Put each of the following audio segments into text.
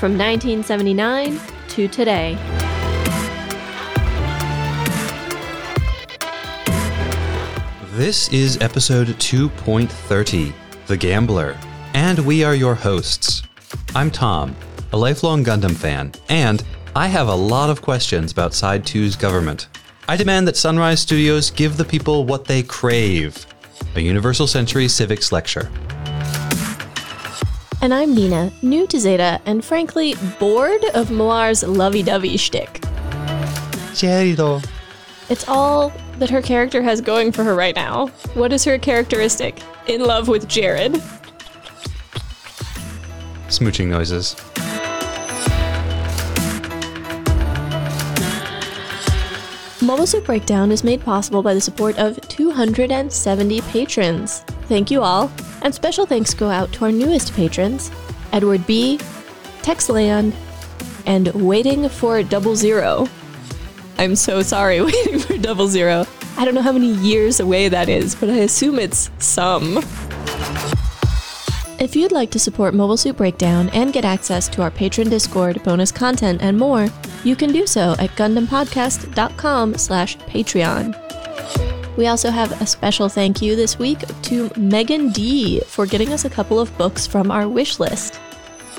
from 1979 to today. This is episode 2.30, The Gambler, and we are your hosts. I'm Tom, a lifelong Gundam fan, and I have a lot of questions about Side 2's government. I demand that Sunrise Studios give the people what they crave a Universal Century Civics Lecture. And I'm Nina, new to Zeta, and frankly, bored of Moir's lovey dovey shtick. Jerido. It's all that her character has going for her right now. What is her characteristic? In love with Jared. Smooching noises. Mobile Suit Breakdown is made possible by the support of 270 patrons. Thank you all, and special thanks go out to our newest patrons Edward B., Texland, and Waiting for Double Zero. I'm so sorry, Waiting for Double Zero. I don't know how many years away that is, but I assume it's some. If you'd like to support Mobile Suit Breakdown and get access to our patron Discord, bonus content, and more, you can do so at GundamPodcast.com slash Patreon. We also have a special thank you this week to Megan D for getting us a couple of books from our wish list.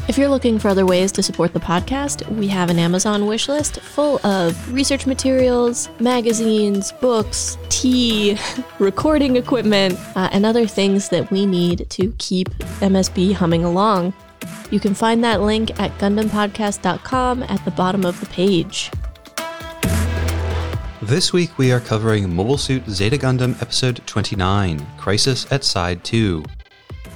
If you're looking for other ways to support the podcast, we have an Amazon wish list full of research materials, magazines, books, tea, recording equipment, uh, and other things that we need to keep MSB humming along. You can find that link at GundamPodcast.com at the bottom of the page. This week we are covering Mobile Suit Zeta Gundam Episode 29 Crisis at Side 2.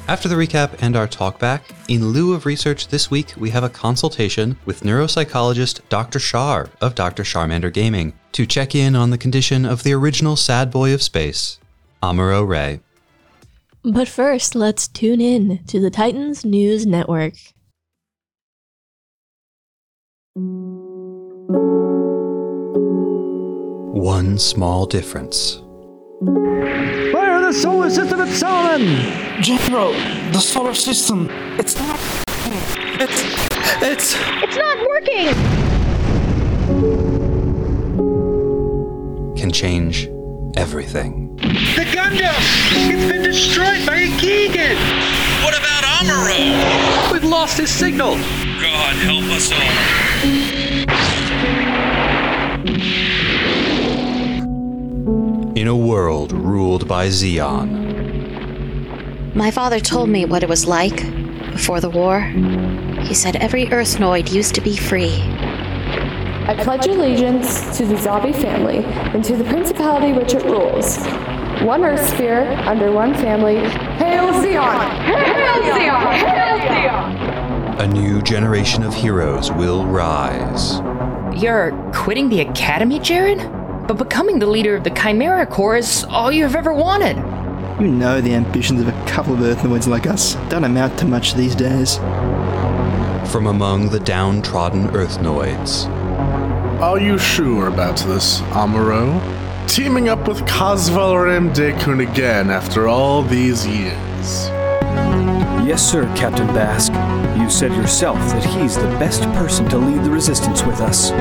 After the recap and our talkback, in lieu of research this week, we have a consultation with neuropsychologist Dr. Shar of Dr. Charmander Gaming to check in on the condition of the original sad boy of space, Amuro Ray. But first, let's tune in to the Titans News Network. One small difference. Fire the solar system at Solomon! General, the solar system, it's not. It's. It's. It's not working! Can change everything. The Gundam! It's been destroyed by a Gigan! What about Amuro? We've lost his signal! God help us all. In a world ruled by Zeon, My father told me what it was like before the war. He said every Earthnoid used to be free. I pledge allegiance to the Zabi family and to the principality which it rules. One Earth sphere under one family. Hail Zeon! Hail Zeon! Hail Zeon! a new generation of heroes will rise. You're quitting the academy, Jared? But becoming the leader of the Chimera Corps is all you've ever wanted. You know the ambitions of a couple of Earthnoids like us don't amount to much these days. From among the downtrodden Earthnoids, Are you sure about this, Amuro? Teaming up with Casval Rem Deikun again after all these years. Yes, sir, Captain Bask. You said yourself that he's the best person to lead the resistance with us.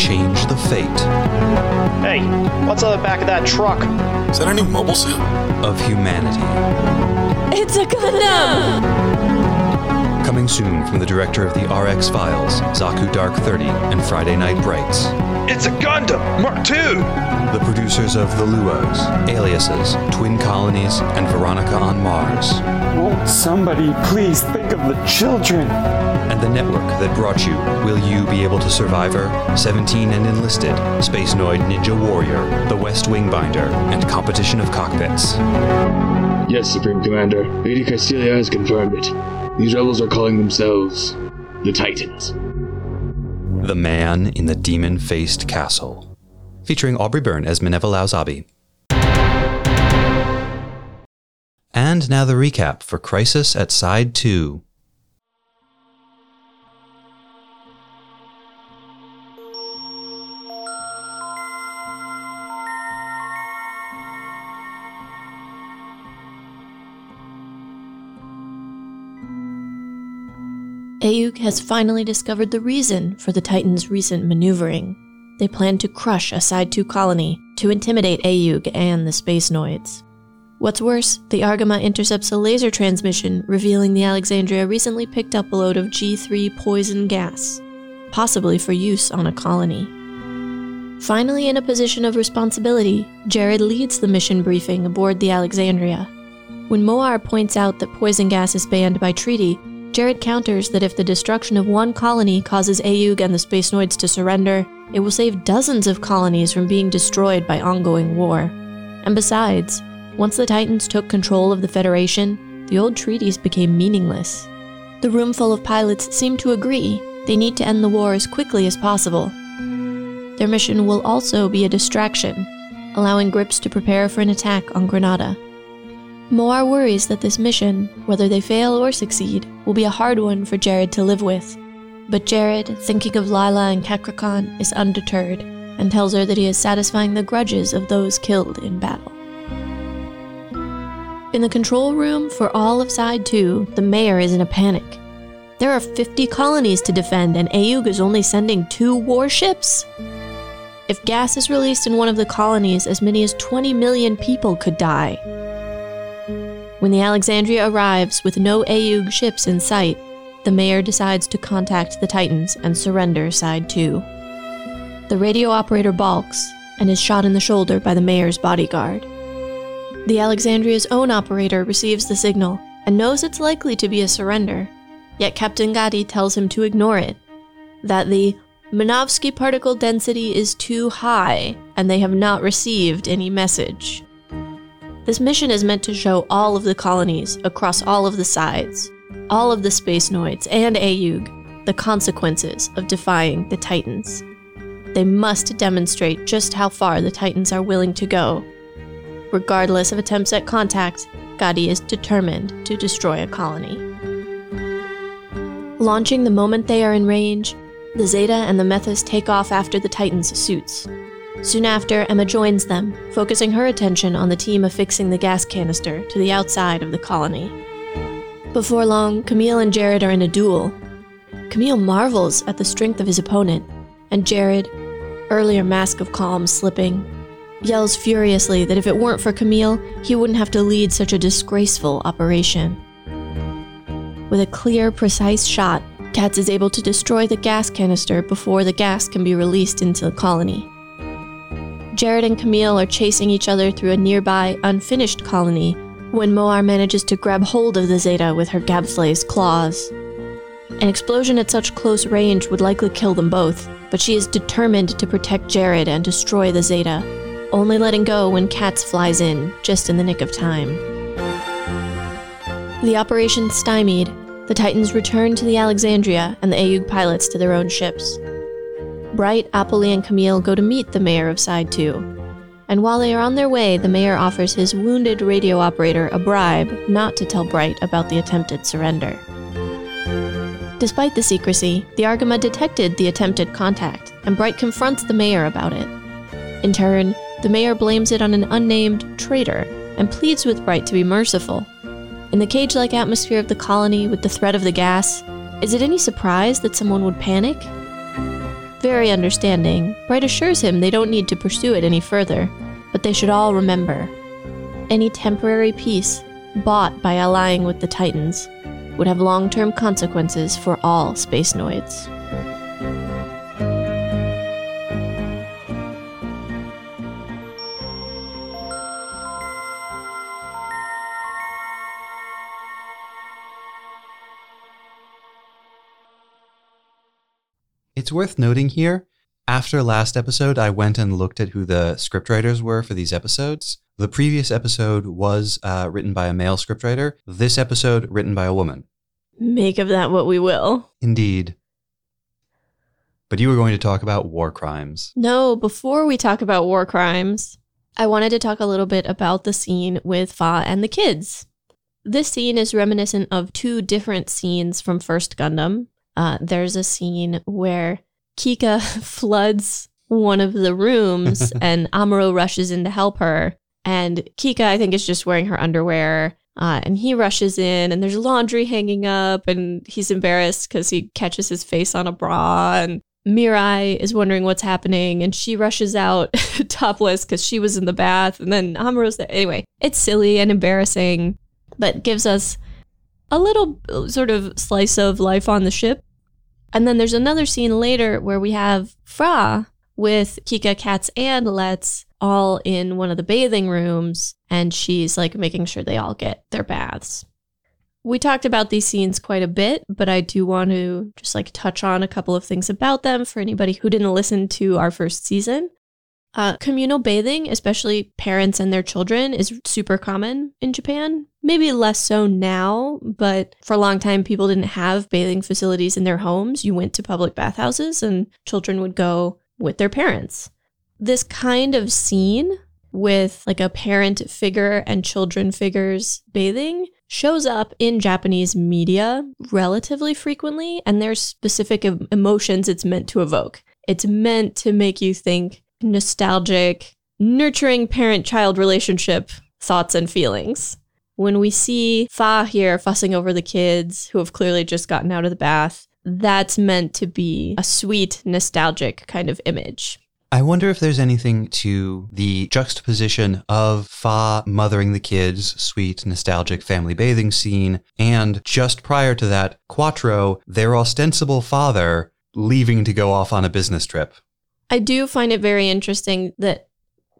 And change the fate Hey, what's on the back of that truck? Is that a new mobile suit? of humanity. It's a Gundam! Coming soon from the director of the RX Files, Zaku Dark 30, and Friday Night Brights. It's a Gundam Mark II. The producers of The Luos, Aliases, Twin Colonies, and Veronica on Mars. Won't somebody please think of the children? And the network that brought you Will You Be Able to Survivor, 17 and Enlisted, Space Noid Ninja Warrior, The West Wing Binder, and Competition of Cockpits. Yes, Supreme Commander. Lady Castilia has confirmed it. These rebels are calling themselves the Titans. The Man in the Demon Faced Castle, featuring Aubrey Byrne as Minerva Zabi. And now the recap for Crisis at Side 2. AEUG has finally discovered the reason for the Titans' recent maneuvering. They plan to crush a Side 2 colony to intimidate AEUG and the Space Noids. What's worse, the Argama intercepts a laser transmission revealing the Alexandria recently picked up a load of G3 poison gas, possibly for use on a colony. Finally, in a position of responsibility, Jared leads the mission briefing aboard the Alexandria. When Moar points out that poison gas is banned by treaty, Jared counters that if the destruction of one colony causes AEUG and the Space Noids to surrender, it will save dozens of colonies from being destroyed by ongoing war. And besides, once the Titans took control of the Federation, the old treaties became meaningless. The room full of pilots seem to agree they need to end the war as quickly as possible. Their mission will also be a distraction, allowing Gryps to prepare for an attack on Granada. Moar worries that this mission, whether they fail or succeed, will be a hard one for Jared to live with. But Jared, thinking of Lila and Kacricon, is undeterred and tells her that he is satisfying the grudges of those killed in battle. In the control room for all of Side 2, the mayor is in a panic. There are 50 colonies to defend, and AEUG is only sending two warships? If gas is released in one of the colonies, as many as 20 million people could die. When the Alexandria arrives with no AEUG ships in sight, the mayor decides to contact the Titans and surrender Side 2. The radio operator balks and is shot in the shoulder by the mayor's bodyguard. The Alexandria's own operator receives the signal and knows it's likely to be a surrender, yet Captain Gadi tells him to ignore it, that the Minovsky particle density is too high and they have not received any message. This mission is meant to show all of the colonies across all of the sides, all of the space noids, and AEUG, the consequences of defying the Titans. They must demonstrate just how far the Titans are willing to go. Regardless of attempts at contact, Gadi is determined to destroy a colony. Launching the moment they are in range, the Zeta and the Methuss take off after the Titans' suits. Soon after, Emma joins them, focusing her attention on the team affixing the gas canister to the outside of the colony. Before long, Camille and Jared are in a duel. Camille marvels at the strength of his opponent, and Jared, earlier mask of calm slipping, yells furiously that if it weren't for Camille, he wouldn't have to lead such a disgraceful operation. With a clear, precise shot, Katz is able to destroy the gas canister before the gas can be released into the colony. Jared and Camille are chasing each other through a nearby, unfinished colony when Moar manages to grab hold of the Zeta with her Gabthley's claws. An explosion at such close range would likely kill them both, but she is determined to protect Jared and destroy the Zeta, only letting go when Katz flies in, just in the nick of time. The operation stymied, the Titans return to the Alexandria and the AEUG pilots to their own ships. Bright, Apolly, and Camille go to meet the mayor of Side 2. And while they are on their way, the mayor offers his wounded radio operator a bribe not to tell Bright about the attempted surrender. Despite the secrecy, the Argama detected the attempted contact, and Bright confronts the mayor about it. In turn, the mayor blames it on an unnamed traitor and pleads with Bright to be merciful. In the cage like atmosphere of the colony with the threat of the gas, is it any surprise that someone would panic? Very understanding, Bright assures him they don't need to pursue it any further, but they should all remember. Any temporary peace bought by allying with the Titans would have long term consequences for all space It's worth noting here, after last episode, I went and looked at who the scriptwriters were for these episodes. The previous episode was uh, written by a male scriptwriter, this episode written by a woman. Make of that what we will. Indeed. But you were going to talk about war crimes. No, before we talk about war crimes, I wanted to talk a little bit about the scene with Fa and the kids. This scene is reminiscent of two different scenes from First Gundam. Uh, there's a scene where Kikka floods one of the rooms and Amuro rushes in to help her. And Kikka, I think, is just wearing her underwear. Uh, and he rushes in, and there's laundry hanging up, and he's embarrassed because he catches his face on a bra. And Mirai is wondering what's happening, and she rushes out topless because she was in the bath. And then Amuro's there. Anyway, it's silly and embarrassing, but gives us a little sort of slice of life on the ship. And then there's another scene later where we have Fraw with Kikka, Katz, and Letz all in one of the bathing rooms, and she's like making sure they all get their baths. We talked about these scenes quite a bit, but I do want to just like touch on a couple of things about them for anybody who didn't listen to our first season. Uh, communal bathing, especially parents and their children, is super common in Japan. Maybe less so now, but for a long time, people didn't have bathing facilities in their homes. You went to public bathhouses and children would go with their parents. This kind of scene with like a parent figure and children figures bathing shows up in Japanese media relatively frequently, and there's specific emotions it's meant to evoke. It's meant to make you think nostalgic, nurturing parent child relationship thoughts and feelings. When we see Fa here fussing over the kids who have clearly just gotten out of the bath, that's meant to be a sweet, nostalgic kind of image. I wonder if there's anything to the juxtaposition of Fa mothering the kids, sweet, nostalgic family bathing scene, and just prior to that, Quattro, their ostensible father, leaving to go off on a business trip. I do find it very interesting that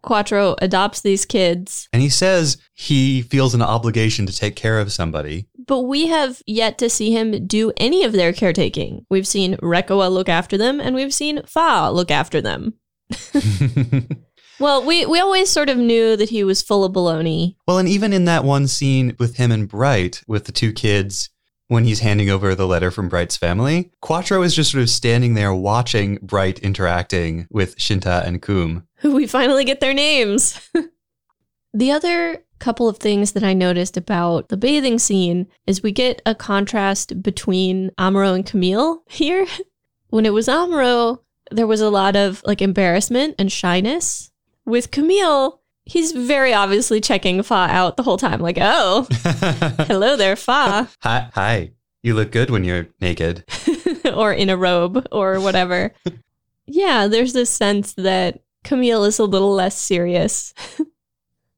Quattro adopts these kids. And he says he feels an obligation to take care of somebody. But we have yet to see him do any of their caretaking. We've seen Reccoa look after them, and we've seen Fa look after them. well, we, we always sort of knew that he was full of baloney. Well, and even in that one scene with him and Bright, with the two kids, when he's handing over the letter from Bright's family, Quattro is just sort of standing there watching Bright interacting with Shinta and Qum. We finally get their names. the other couple of things that I noticed about the bathing scene is we get a contrast between Amuro and Camille here. when it was Amuro, there was a lot of like embarrassment and shyness. With Camille, he's very obviously checking Fa out the whole time, like, oh, hello there, Fa. Hi, hi. You look good when you're naked. or in a robe or whatever. yeah, there's this sense that Camille is a little less serious.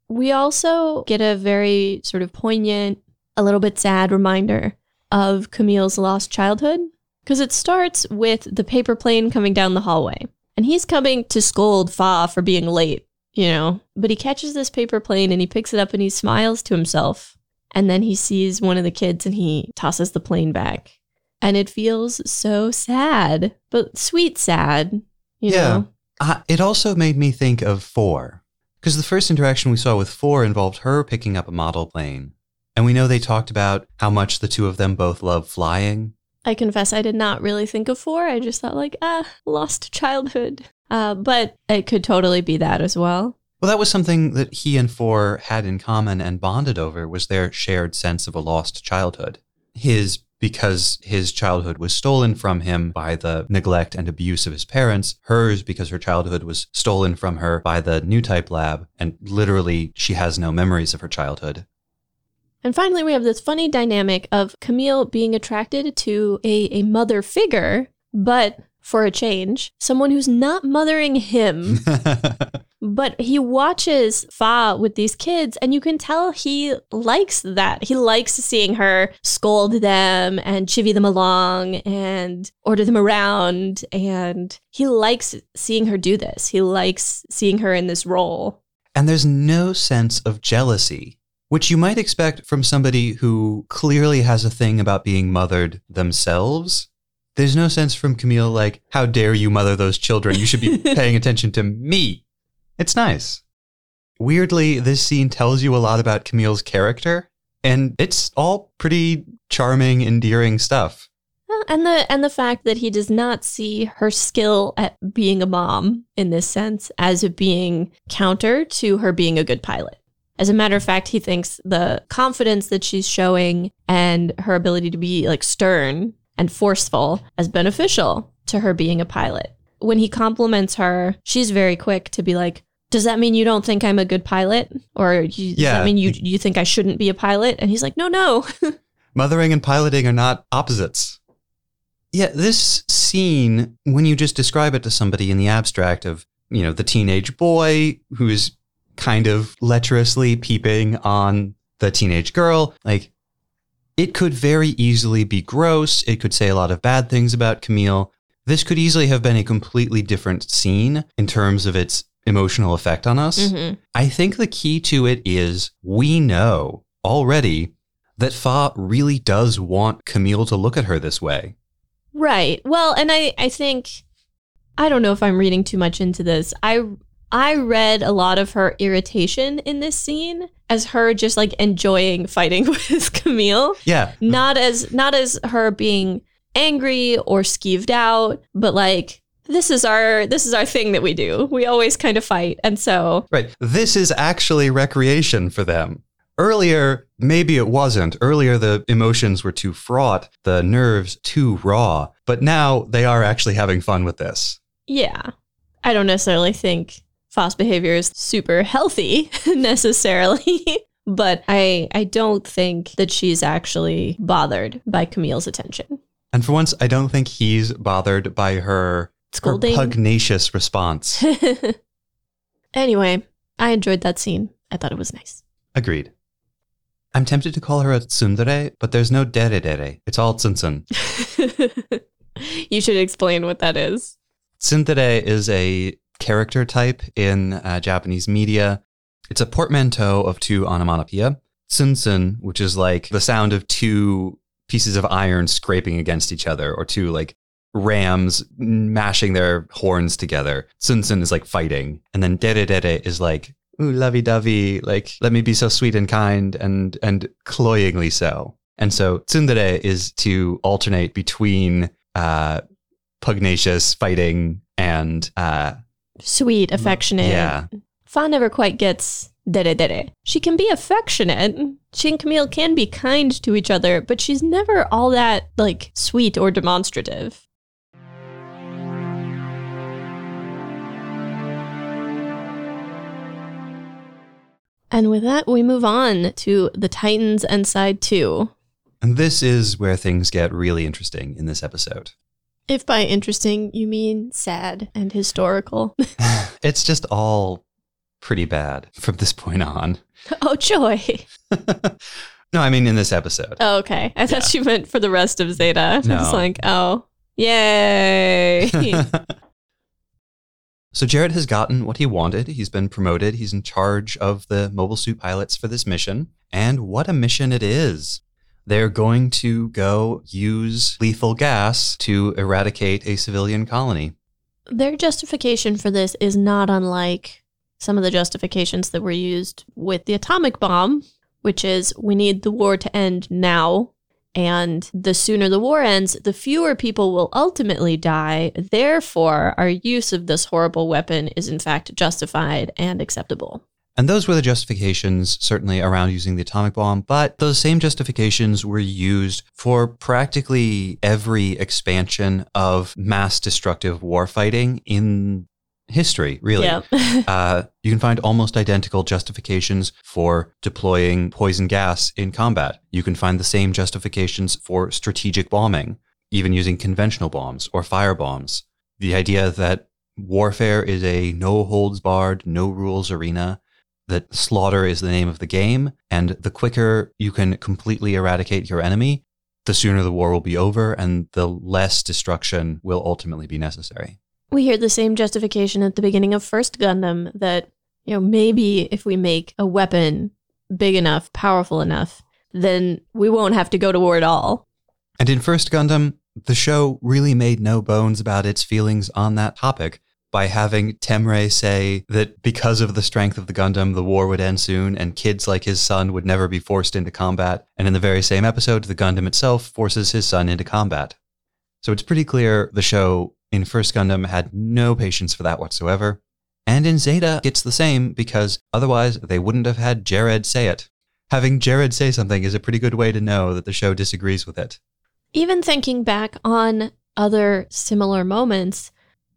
we also get a very sort of poignant, a little bit sad reminder of Camille's lost childhood. Because it starts with the paper plane coming down the hallway. And he's coming to scold Fa for being late, you know. But he catches this paper plane and he picks it up and he smiles to himself. And then he sees one of the kids and he tosses the plane back. And it feels so sad, but sweet sad, you yeah. know. Uh, it also made me think of Four. Because the first interaction we saw with Four involved her picking up a model plane. And we know they talked about how much the two of them both love flying. I confess I did not really think of four. I just thought like, ah, lost childhood. Uh, but it could totally be that as well. Well, that was something that he and Four had in common and bonded over was their shared sense of a lost childhood. His because his childhood was stolen from him by the neglect and abuse of his parents, hers because her childhood was stolen from her by the new type lab, and literally she has no memories of her childhood. And finally, we have this funny dynamic of Camille being attracted to a, a mother figure, but for a change, someone who's not mothering him. but he watches Fa with these kids, and you can tell he likes that. He likes seeing her scold them and chivvy them along and order them around. And he likes seeing her do this. He likes seeing her in this role. And there's no sense of jealousy which you might expect from somebody who clearly has a thing about being mothered themselves. There's no sense from Camille like, how dare you mother those children? You should be paying attention to me. It's nice. Weirdly, this scene tells you a lot about Camille's character, and it's all pretty charming, endearing stuff. and the and the fact that he does not see her skill at being a mom in this sense as being counter to her being a good pilot. As a matter of fact, he thinks the confidence that she's showing and her ability to be like stern and forceful as beneficial to her being a pilot. When he compliments her, she's very quick to be like, does that mean you don't think I'm a good pilot? Or does Yeah. that mean you you think I shouldn't be a pilot? And he's like, no, no. Mothering and piloting are not opposites. Yeah, this scene, when you just describe it to somebody in the abstract of, you know, the teenage boy who is kind of lecherously peeping on the teenage girl, like, it could very easily be gross. It could say a lot of bad things about Camille. This could easily have been a completely different scene in terms of its emotional effect on us. Mhm. I think the key to it is we know already that Fa really does want Camille to look at her this way. Right. Well, and I I think I don't know if I'm reading too much into this. I I read a lot of her irritation in this scene as her just like enjoying fighting with Camille. Yeah. Not as not as her being angry or skeeved out, but like this is our this is our thing that we do. We always kind of fight. And so Right. This is actually recreation for them. Earlier, maybe it wasn't. Earlier, the emotions were too fraught, the nerves too raw. But now they are actually having fun with this. yeah. I don't necessarily think Fa's behavior is super healthy necessarily. But I I don't think that she's actually bothered by Camille's attention. And for once, I don't think he's bothered by her, her pugnacious response. anyway, I enjoyed that scene. I thought it was nice. Agreed. I'm tempted to call her a tsundere, but there's no dere dere. It's all tsuntsun. you should explain what that is. Tsundere is a character type in uh, Japanese media. It's a portmanteau of two onomatopoeia. Tsuntsun, which is like the sound of two pieces of iron scraping against each other, or two like rams mashing their horns together. Tsuntsun is like fighting. And then dere dere is like, ooh, lovey dovey, like, let me be so sweet and kind and, and cloyingly so. And so tsundere is to alternate between uh, pugnacious fighting and uh, Sweet, mm, affectionate. yeah. Fa never quite gets dere dere. She can be affectionate. She and Camille can be kind to each other, but she's never all that like sweet or demonstrative. And with that, we move on to the Titans and side two. And this is where things get really interesting in this episode. If by interesting you mean sad and historical. It's just all pretty bad from this point on. oh, joy. No, I mean in this episode. Oh, okay. I thought you meant for the rest of Zeta. I was like, oh, yay. So Jared has gotten what he wanted. He's been promoted. He's in charge of the mobile suit pilots for this mission. And what a mission it is. They're going to go use lethal gas to eradicate a civilian colony. Their justification for this is not unlike some of the justifications that were used with the atomic bomb, which is we need the war to end now. And the sooner the war ends, the fewer people will ultimately die. Therefore, our use of this horrible weapon is in fact justified and acceptable. And those were the justifications, certainly around using the atomic bomb, but those same justifications were used for practically every expansion of mass destructive warfighting in history, really. Uh, you can find almost identical justifications for deploying poison gas in combat. You can find the same justifications for strategic bombing, even using conventional bombs or fire bombs. The idea that warfare is a no holds barred, no rules arena, that slaughter is the name of the game, and the quicker you can completely eradicate your enemy, the sooner the war will be over and the less destruction will ultimately be necessary. We hear the same justification at the beginning of First Gundam that, you know, maybe if we make a weapon big enough, powerful enough, then we won't have to go to war at all. And in First Gundam, the show really made no bones about its feelings on that topic by having Tem Ray say that because of the strength of the Gundam, the war would end soon and kids like his son would never be forced into combat. And in the very same episode, the Gundam itself forces his son into combat. So it's pretty clear the show in First Gundam had no patience for that whatsoever. And in Zeta, it's the same because otherwise they wouldn't have had Jared say it. Having Jared say something is a pretty good way to know that the show disagrees with it. Even thinking back on other similar moments,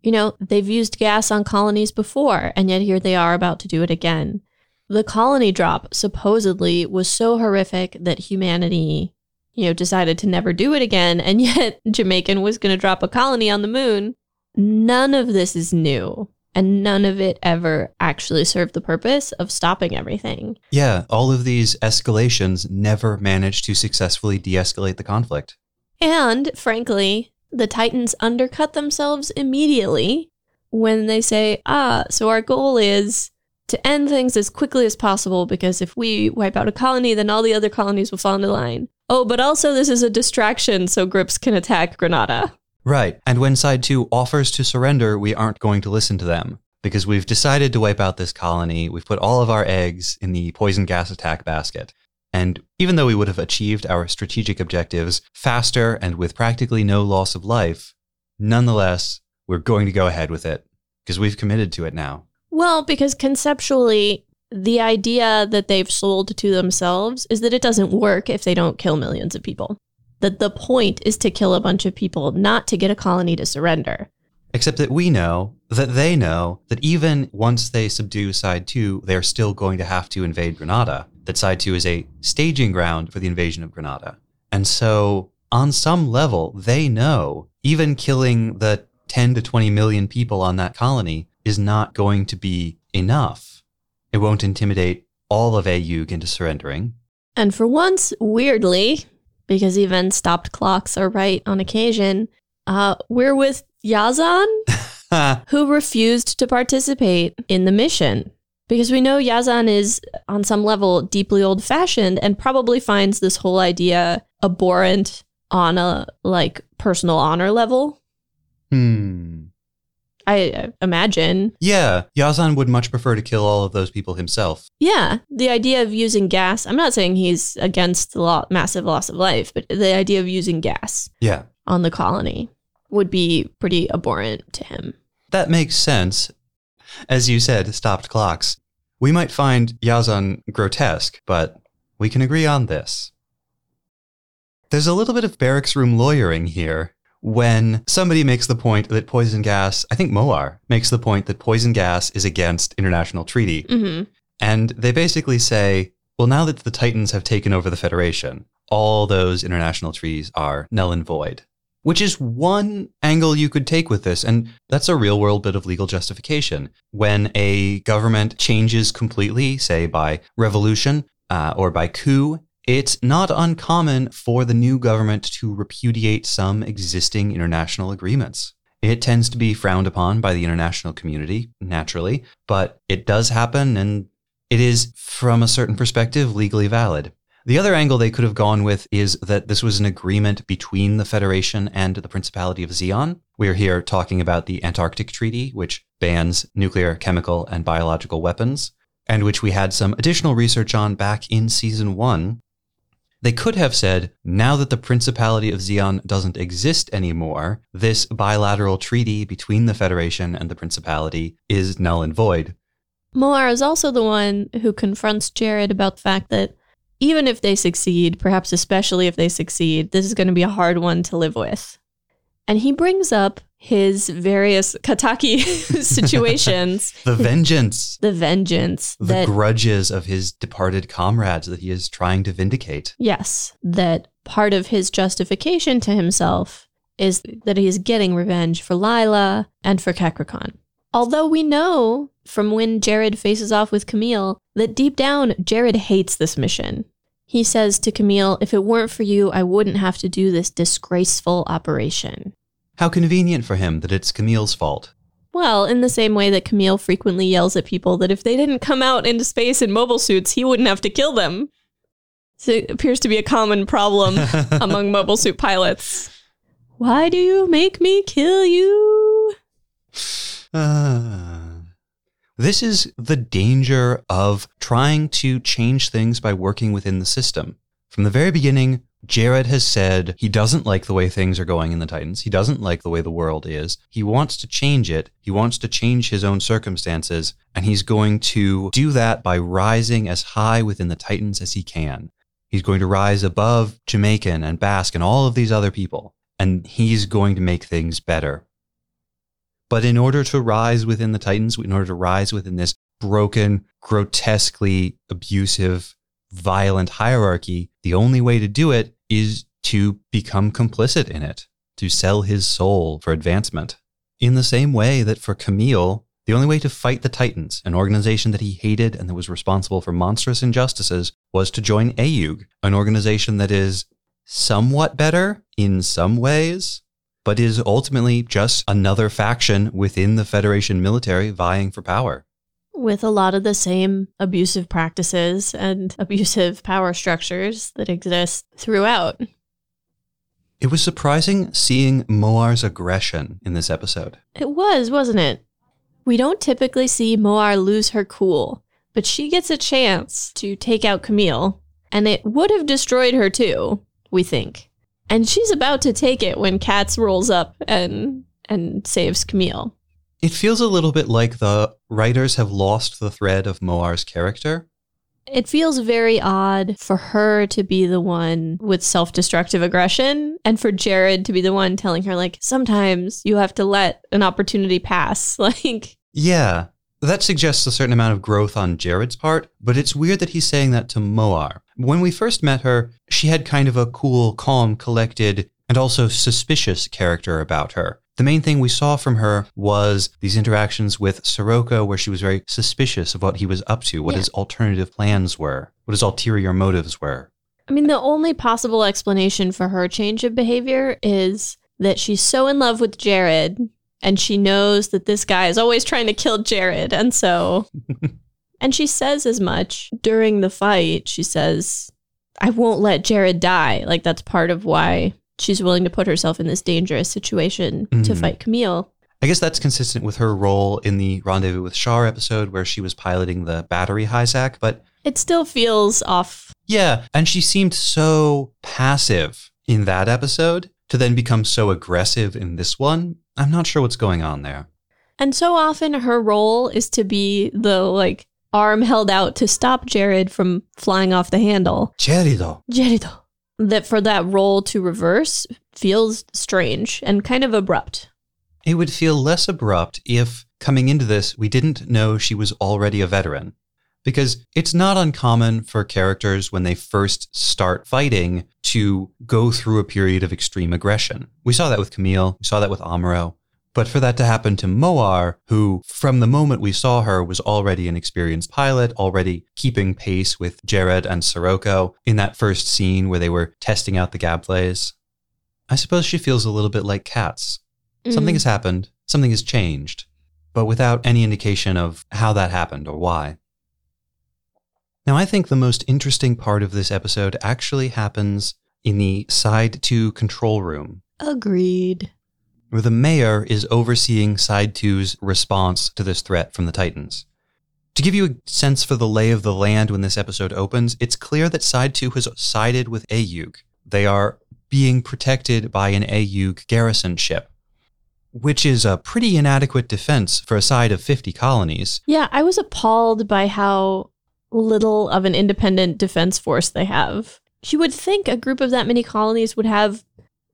you know, they've used gas on colonies before, and yet here they are about to do it again. The colony drop supposedly was so horrific that humanity, you know, decided to never do it again, and yet Jamaican was going to drop a colony on the moon. None of this is new, and none of it ever actually served the purpose of stopping everything. Yeah, all of these escalations never managed to successfully de escalate the conflict. And frankly, the Titans undercut themselves immediately when they say, ah, so our goal is to end things as quickly as possible because if we wipe out a colony, then all the other colonies will fall into line. Oh, but also this is a distraction so Gryps can attack Granada. Right. And when Side 2 offers to surrender, we aren't going to listen to them because we've decided to wipe out this colony. We've put all of our eggs in the poison gas attack basket. And even though we would have achieved our strategic objectives faster and with practically no loss of life, nonetheless, we're going to go ahead with it because we've committed to it now. Well, because conceptually, the idea that they've sold to themselves is that it doesn't work if they don't kill millions of people. That the point is to kill a bunch of people, not to get a colony to surrender. Except that we know that they know that even once they subdue Side 2, they're still going to have to invade Granada. That Side 2 is a staging ground for the invasion of Granada. And so, on some level, they know even killing the 10 to 20 million people on that colony is not going to be enough. It won't intimidate all of AU into surrendering. And for once, weirdly, because even stopped clocks are right on occasion, uh, we're with Yazan, who refused to participate in the mission. Because we know Yazan is, on some level, deeply old fashioned and probably finds this whole idea abhorrent on a like personal honor level. Hmm. I imagine. Yeah, Yazan would much prefer to kill all of those people himself. Yeah, the idea of using gas. I'm not saying he's against the law, massive loss of life, but the idea of using gas Yeah. on the colony would be pretty abhorrent to him. That makes sense. As you said, stopped clocks. We might find Yazan grotesque, but we can agree on this. There's a little bit of barracks room lawyering here when somebody makes the point that poison gas, I think Moar makes the point that poison gas is against international treaty. hmm And they basically say, well, now that the Titans have taken over the Federation, all those international treaties are null and void. Which is one angle you could take with this, and that's a real world bit of legal justification. When a government changes completely, say by revolution uh, or by coup, it's not uncommon for the new government to repudiate some existing international agreements. It tends to be frowned upon by the international community, naturally, but it does happen and it is, from a certain perspective, legally valid. The other angle they could have gone with is that this was an agreement between the Federation and the Principality of Zeon. We're here talking about the Antarctic Treaty, which bans nuclear, chemical, and biological weapons, and which we had some additional research on back in season one. They could have said, now that the Principality of Zeon doesn't exist anymore, this bilateral treaty between the Federation and the Principality is null and void. Moar is also the one who confronts Jared about the fact that even if they succeed, perhaps especially if they succeed, this is going to be a hard one to live with. And he brings up his various Kataki situations, The vengeance, the vengeance the that grudges of his departed comrades that he is trying to vindicate. Yes, that part of his justification to himself is that he is getting revenge for Lila and for Kacricon. Although we know from when Jared faces off with Camille that deep down, Jared hates this mission. He says to Camille, If it weren't for you, I wouldn't have to do this disgraceful operation. How convenient for him that it's Camille's fault. Well, in the same way that Camille frequently yells at people that if they didn't come out into space in mobile suits, he wouldn't have to kill them. So it appears to be a common problem among mobile suit pilots. Why do you make me kill you? Ah. This is the danger of trying to change things by working within the system. From the very beginning, Jared has said he doesn't like the way things are going in the Titans. He doesn't like the way the world is. He wants to change it. He wants to change his own circumstances. And he's going to do that by rising as high within the Titans as he can. He's going to rise above Jamaican and Bask and all of these other people. And he's going to make things better. But in order to rise within the Titans, in order to rise within this broken, grotesquely abusive, violent hierarchy, the only way to do it is to become complicit in it, to sell his soul for advancement. In the same way that for Camille, the only way to fight the Titans, an organization that he hated and that was responsible for monstrous injustices, was to join AEUG, an organization that is somewhat better in some ways, but is ultimately just another faction within the Federation military vying for power. With a lot of the same abusive practices and abusive power structures that exist throughout. It was surprising seeing Moar's aggression in this episode. It was, wasn't it? We don't typically see Moar lose her cool, but she gets a chance to take out Camille, and it would have destroyed her too, we think. And she's about to take it when Katz rolls up and and saves Camille. It feels a little bit like the writers have lost the thread of Moar's character. It feels very odd for her to be the one with self destructive aggression and for Jared to be the one telling her, like, sometimes you have to let an opportunity pass. Like, Yeah, that suggests a certain amount of growth on Jared's part, but it's weird that he's saying that to Moar. When we first met her, she had kind of a cool, calm, collected, and also suspicious character about her. The main thing we saw from her was these interactions with Scirocco, where she was very suspicious of what he was up to, what Yeah. his alternative plans were, what his ulterior motives were. I mean, the only possible explanation for her change of behavior is that she's so in love with Jared and she knows that this guy is always trying to kill Jared. And so, and she says as much during the fight. She says, I won't let Jared die. Like, that's part of why she's willing to put herself in this dangerous situation to Mhm. fight Camille. I guess that's consistent with her role in the Rendezvous with Shar episode, where she was piloting the battery Hyzak, but It still feels off. Yeah, and she seemed so passive in that episode to then become so aggressive in this one. I'm not sure what's going on there. And so often her role is to be the like arm held out to stop Jared from flying off the handle. Jerido. Jerido. That for that role to reverse feels strange and kind of abrupt. It would feel less abrupt if, coming into this, we didn't know she was already a veteran. Because it's not uncommon for characters when they first start fighting to go through a period of extreme aggression. We saw that with Camille, we saw that with Amuro. But for that to happen to Moar, who from the moment we saw her was already an experienced pilot, already keeping pace with Jared and Scirocco in that first scene where they were testing out the Gabthleys, I suppose she feels a little bit like Katz. Something Mm. has happened, something has changed, but without any indication of how that happened or why. Now, I think the most interesting part of this episode actually happens in the side 2 control room, Agreed. where the mayor is overseeing side 2's response to this threat from the Titans. To give you a sense for the lay of the land when this episode opens, it's clear that side 2 has sided with AEUG. They are being protected by an AEUG garrison ship, which is a pretty inadequate defense for a side of 50 colonies. Yeah, I was appalled by how little of an independent defense force they have. You would think a group of that many colonies would have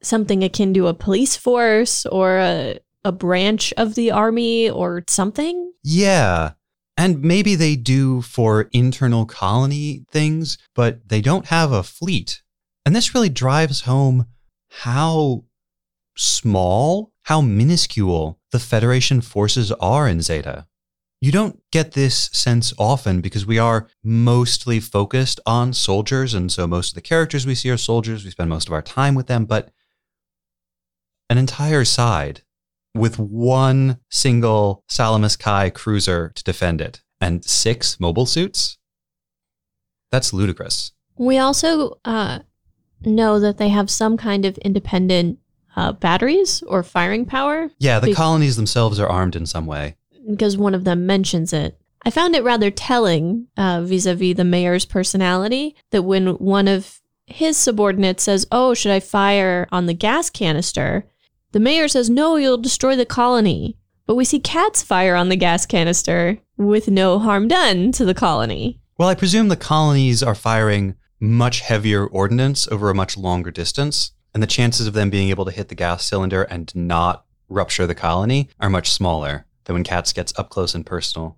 something akin to a police force or a, a branch of the army or something. Yeah. And maybe they do for internal colony things, but they don't have a fleet. And this really drives home how small, how minuscule the Federation forces are in Zeta. You don't get this sense often because we are mostly focused on soldiers. And so most of the characters we see are soldiers. We spend most of our time with them. But an entire side with one single Salamis Kai cruiser to defend it and six mobile suits? That's ludicrous. We also uh, know that they have some kind of independent uh, batteries or firing power. Yeah, the Be- colonies themselves are armed in some way. Because one of them mentions it. I found it rather telling vis a vis the mayor's personality that when one of his subordinate says, Oh, should I fire on the gas canister? The mayor says, No, you'll destroy the colony. But we see Katz fire on the gas canister with no harm done to the colony. Well, I presume the colonies are firing much heavier ordnance over a much longer distance, and the chances of them being able to hit the gas cylinder and not rupture the colony are much smaller than when Katz gets up close and personal.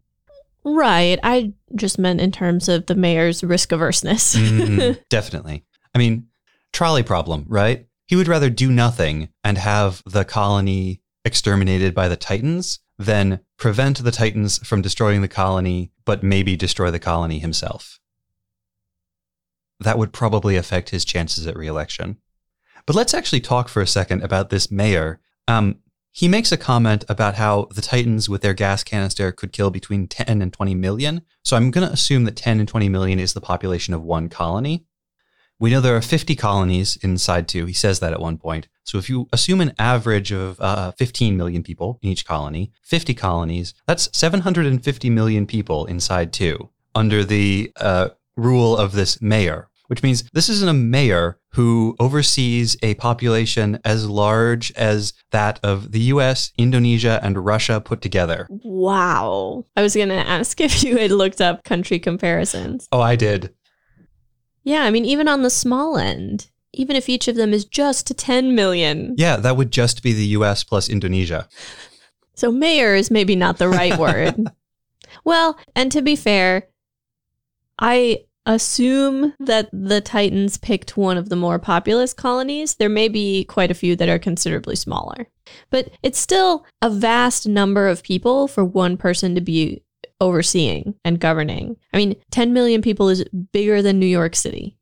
Right. I just meant in terms of the mayor's risk averseness. Mm, definitely. I mean, trolley problem, right? He would rather do nothing and have the colony exterminated by the Titans than prevent the Titans from destroying the colony, but maybe destroy the colony himself. That would probably affect his chances at reelection. But let's actually talk for a second about this mayor. Um, he makes a comment about how the Titans with their gas canister could kill between 10 and 20 million. So I'm going to assume that 10 and 20 million is the population of one colony. We know there are 50 colonies inside two. He says that at one point. So if you assume an average of uh, 15 million people in each colony, 50 colonies, that's 750 million people inside two under the uh, rule of this mayor, which means this isn't a mayor who oversees a population as large as that of the US, Indonesia, and Russia put together. Wow. I was going to ask if you had looked up country comparisons. Oh, I did. Yeah, I mean, even on the small end, even if each of them is just 10 million. Yeah, that would just be the US plus Indonesia. So mayor is maybe not the right word. well, and to be fair, I assume that the Titans picked one of the more populous colonies. There may be quite a few that are considerably smaller, but it's still a vast number of people for one person to be overseeing and governing. I mean, 10 million people is bigger than New York City.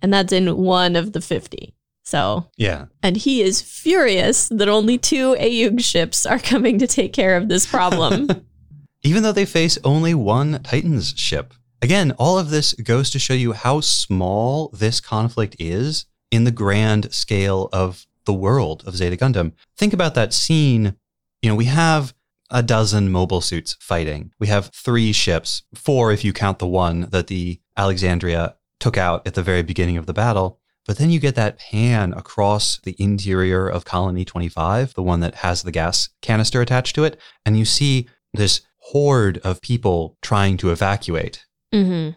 And that's in one of the 50. So, yeah. And he is furious that only two AEUG ships are coming to take care of this problem. Even though they face only one Titans ship. Again, all of this goes to show you how small this conflict is in the grand scale of the world of Zeta Gundam. Think about that scene. You know, we have a dozen mobile suits fighting. We have three ships, four if you count the one that the Alexandria took out at the very beginning of the battle. But then you get that pan across the interior of Colony 25, the one that has the gas canister attached to it, and you see this horde of people trying to evacuate. Mm-hmm.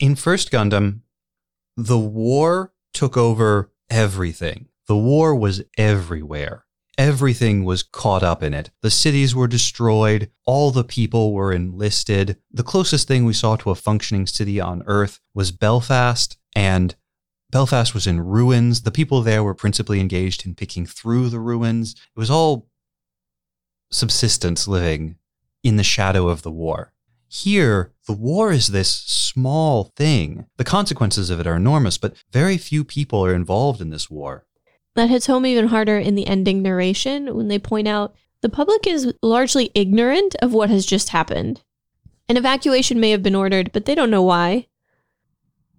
In First Gundam, the war took over everything. The war was everywhere. Everything was caught up in it. The cities were destroyed. All the people were enlisted. The closest thing we saw to a functioning city on Earth was Belfast, and Belfast was in ruins. The people there were principally engaged in picking through the ruins. It was all subsistence living in the shadow of the war. Here, the war is this small thing. The consequences of it are enormous, but very few people are involved in this war. That hits home even harder in the ending narration when they point out the public is largely ignorant of what has just happened. An evacuation may have been ordered, but they don't know why.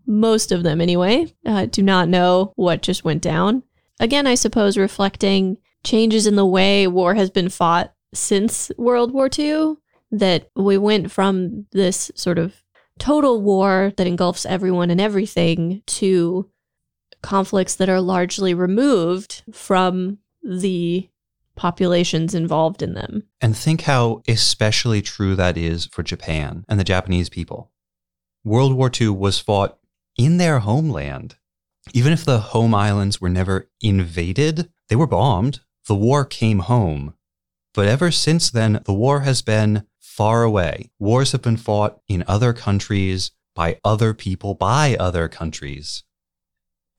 Most of them, anyway, uh, do not know what just went down. Again, I suppose reflecting changes in the way war has been fought since World War II, that we went from this sort of total war that engulfs everyone and everything to conflicts that are largely removed from the populations involved in them. And think how especially true that is for Japan and the Japanese people. World War II was fought in their homeland. Even if the home islands were never invaded, they were bombed. The war came home. But ever since then, the war has been far away. Wars have been fought in other countries by other people by other countries.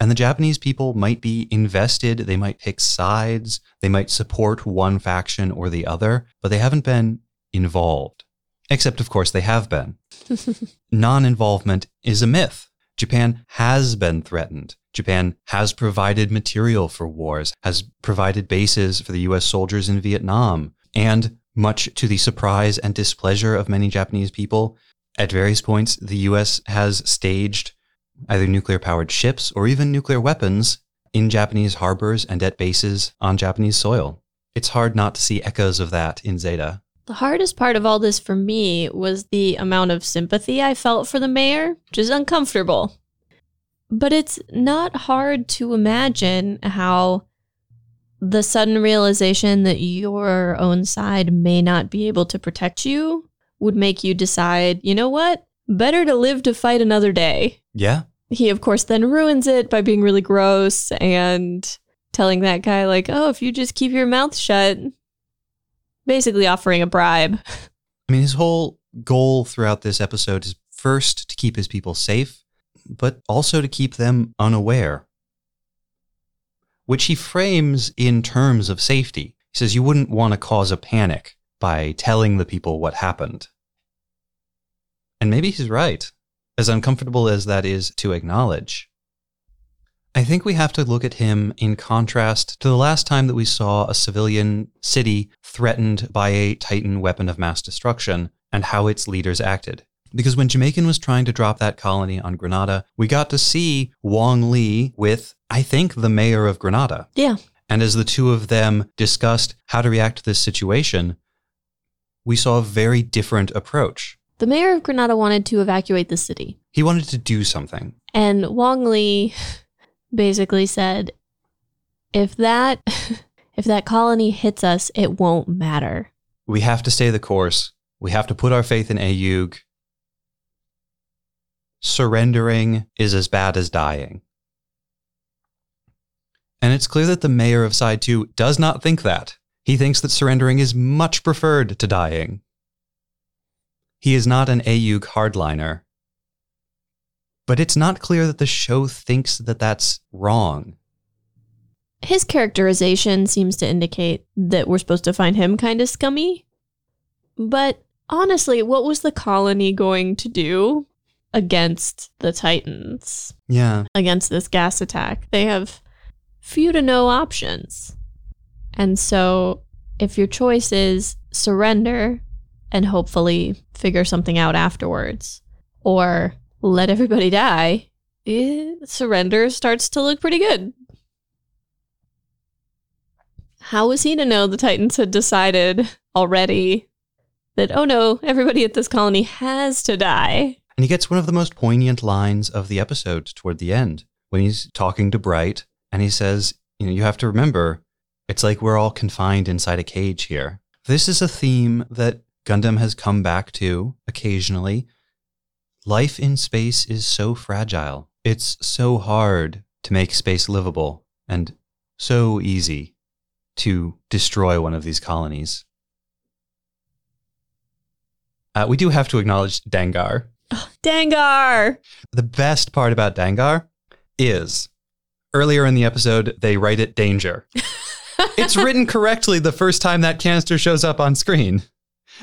And the Japanese people might be invested, they might pick sides, they might support one faction or the other, but they haven't been involved. Except, of course, they have been. non involvement is a myth. Japan has been threatened. Japan has provided material for wars, has provided bases for the US soldiers in Vietnam, and much to the surprise and displeasure of many Japanese people, at various points, the US has staged either nuclear powered ships or even nuclear weapons in Japanese harbors and at bases on Japanese soil. It's hard not to see echoes of that in Zeta. The hardest part of all this for me was the amount of sympathy I felt for the mayor, which is uncomfortable. But it's not hard to imagine how the sudden realization that your own side may not be able to protect you would make you decide, you know what? Better to live to fight another day. Yeah. He, of course, then ruins it by being really gross and telling that guy, like, oh, if you just keep your mouth shut, basically offering a bribe. I mean, his whole goal throughout this episode is first to keep his people safe, but also to keep them unaware, which he frames in terms of safety. He says you wouldn't want to cause a panic by telling the people what happened. And maybe he's right, as uncomfortable as that is to acknowledge. I think we have to look at him in contrast to the last time that we saw a civilian city threatened by a Titan weapon of mass destruction and how its leaders acted. Because when Jamaican was trying to drop that colony on Grenada, we got to see Wong Lee with, I think, the mayor of Grenada. Yeah. And as the two of them discussed how to react to this situation, we saw a very different approach. The mayor of Grenada wanted to evacuate the city. He wanted to do something. And Wong Lee basically said, if that if that colony hits us, it won't matter. We have to stay the course. We have to put our faith in AEUG. Surrendering is as bad as dying. And it's clear that the mayor of Side 2 does not think that. He thinks that surrendering is much preferred to dying. He is not an AEUG hardliner. But it's not clear that the show thinks that that's wrong. His characterization seems to indicate that we're supposed to find him kind of scummy. But honestly, what was the colony going to do against the Titans? Yeah. Against this gas attack? They have few to no options. And so, if your choice is surrender and hopefully figure something out afterwards, or let everybody die, eh, surrender starts to look pretty good. How was he to know the Titans had decided already that, oh no, everybody at this colony has to die? And he gets one of the most poignant lines of the episode toward the end when he's talking to Bright and he says, You know, you have to remember, it's like we're all confined inside a cage here. This is a theme that Gundam has come back to occasionally. Life in space is so fragile. It's so hard to make space livable and so easy to destroy one of these colonies. Uh, we do have to acknowledge Dangar. Dangar! The best part about Dangar is earlier in the episode, they write it danger. it's written correctly the first time that canister shows up on screen.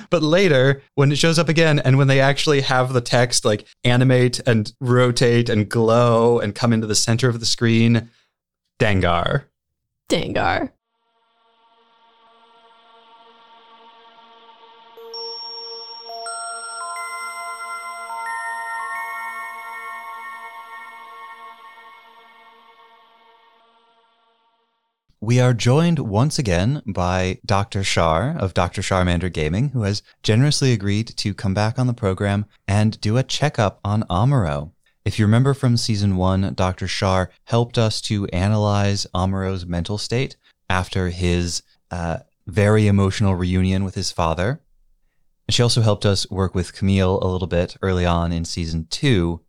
But later, when it shows up again, and when they actually have the text like animate and rotate and glow and come into the center of the screen, Dangar. Dangar. We are joined once again by Dr. Shar of Dr. Charmander Gaming, who has generously agreed to come back on the program and do a checkup on Amuro. If you remember from season one, Dr. Shar helped us to analyze Amuro's mental state after his uh, very emotional reunion with his father. She also helped us work with Camille a little bit early on in season two.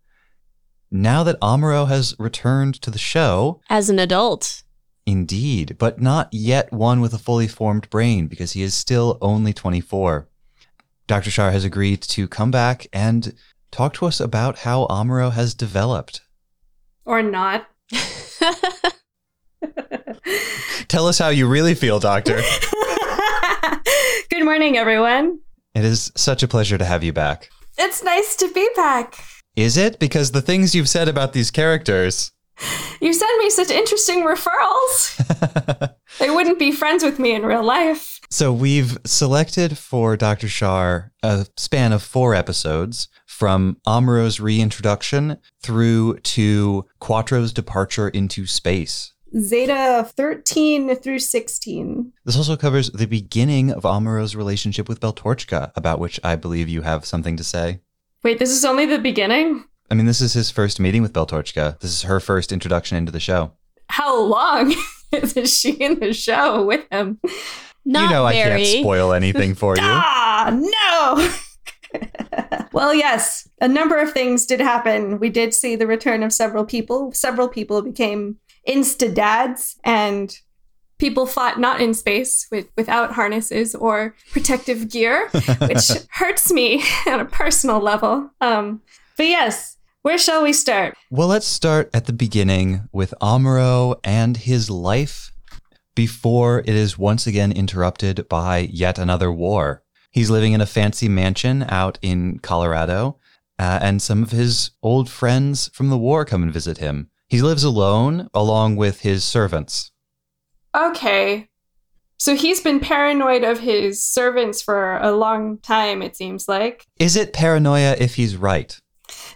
Now that Amuro has returned to the show, As an adult. Indeed, but not yet one with a fully formed brain because he is still only 24. Dr. Shar has agreed to come back and talk to us about how Amuro has developed. Or not. Tell us how you really feel, Doctor. Good morning, everyone. it is such a pleasure to have you back. It's nice to be back. Is it? Because the things you've said about these characters. You send me such interesting referrals. they wouldn't be friends with me in real life. So we've selected for Dr. Shar a span of four episodes from Amuro's reintroduction through to Quattro's departure into space. Zeta 13 through 16. This also covers the beginning of Amuro's relationship with Beltorchka, about which I believe you have something to say. Wait, this is only the beginning? I mean, this is his first meeting with Beltorchka. This is her first introduction into the show. How long is she in the show with him? Not you know, very. I can't spoil anything for you. Ah, no. well, yes, a number of things did happen. We did see the return of several people. Several people became insta dads, and people fought not in space with, without harnesses or protective gear, which hurts me on a personal level. Um, but yes, where shall we start? Well, let's start at the beginning with Amuro and his life before it is once again interrupted by yet another war. He's living in a fancy mansion out in Colorado, uh, and some of his old friends from the war come and visit him. He lives alone along with his servants. Okay. So he's been paranoid of his servants for a long time, it seems like. Is it paranoia if he's right?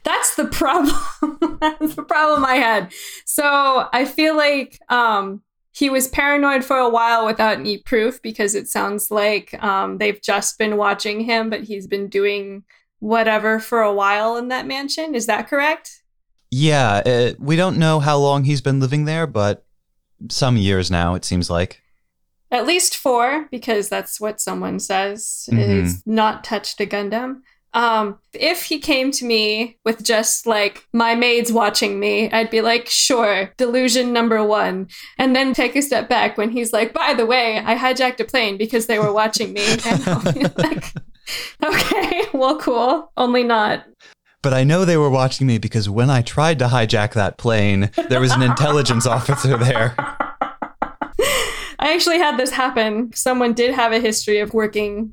That's the problem. That's the problem I had. So I feel like um, he was paranoid for a while without any proof because it sounds like um, they've just been watching him, but he's been doing whatever for a while in that mansion. Is that correct? Yeah, uh, we don't know how long he's been living there, but some years now, it seems like. At least four, because that's what someone says Mhm. is not touched a Gundam. Um, if he came to me with just like my maid's watching me, I'd be like, sure, delusion number one. And then take a step back when he's like, by the way, I hijacked a plane because they were watching me. And I'll be like, okay, well, cool. Only not. But I know they were watching me because when I tried to hijack that plane, there was an intelligence officer there. I actually had this happen. Someone did have a history of working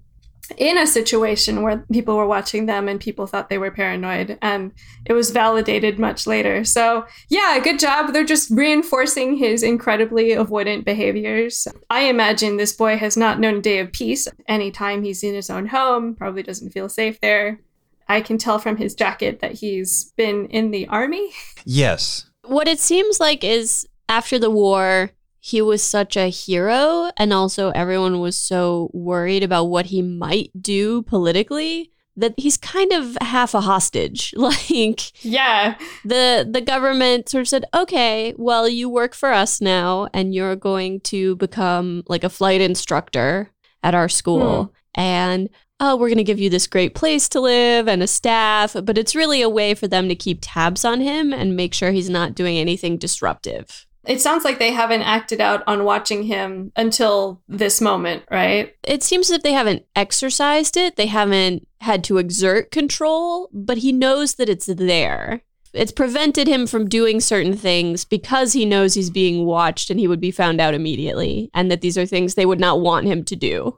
in a situation where people were watching them and people thought they were paranoid, and it was validated much later. So, yeah, good job. They're just reinforcing his incredibly avoidant behaviors. I imagine this boy has not known a day of peace. Anytime he's in his own home, probably doesn't feel safe there. I can tell from his jacket that he's been in the army. Yes. What it seems like is after the war, he was such a hero, and also everyone was so worried about what he might do politically that he's kind of half a hostage. Like, yeah, the the government sort of said, "Okay, well, you work for us now, and you're going to become like a flight instructor at our school, hmm. and." Oh, we're going to give you this great place to live and a staff, but it's really a way for them to keep tabs on him and make sure he's not doing anything disruptive. It sounds like they haven't acted out on watching him until this moment, right? It seems as if they haven't exercised it, they haven't had to exert control, but he knows that it's there. It's prevented him from doing certain things because he knows he's being watched and he would be found out immediately, and that these are things they would not want him to do.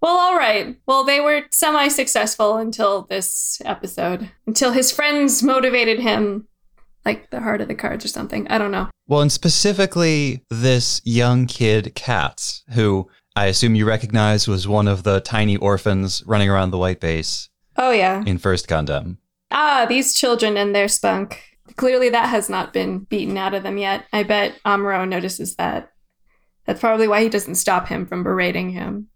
Well, all right. Well, they were semi successful until this episode, until his friends motivated him, like the heart of the cards or something. I don't know. Well, and specifically this young kid, Katz, who I assume you recognize was one of the tiny orphans running around the White Base Oh, yeah. in First Gundam. Ah, these children and their spunk. Clearly, that has not been beaten out of them yet. I bet Amuro notices that. That's probably why he doesn't stop him from berating him.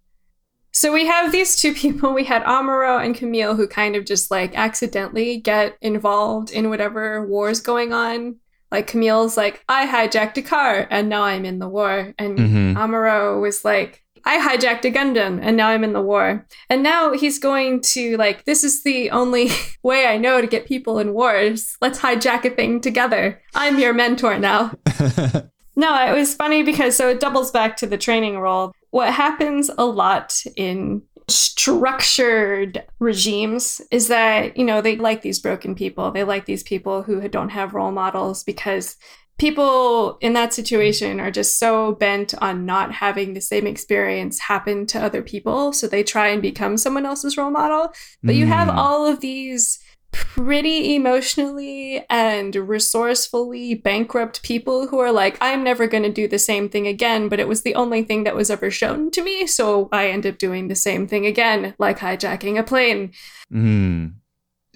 So we have these two people. We had Amuro and Camille who kind of just like accidentally get involved in whatever war's going on. Like Camille's like, I hijacked a car and now I'm in the war. And Mhm. Amuro was like, I hijacked a Gundam and now I'm in the war. And now he's going to like, this is the only way I know to get people in wars. Let's hijack a thing together. I'm your mentor now. No, it was funny because so it doubles back to the training role. What happens a lot in structured regimes is that, you know, they like these broken people. They like these people who don't have role models because people in that situation are just so bent on not having the same experience happen to other people. So they try and become someone else's role model. But you have Mm. all of these pretty emotionally and resourcefully bankrupt people who are like, I'm never going to do the same thing again, but it was the only thing that was ever shown to me. So I end up doing the same thing again, like hijacking a plane. Hmm.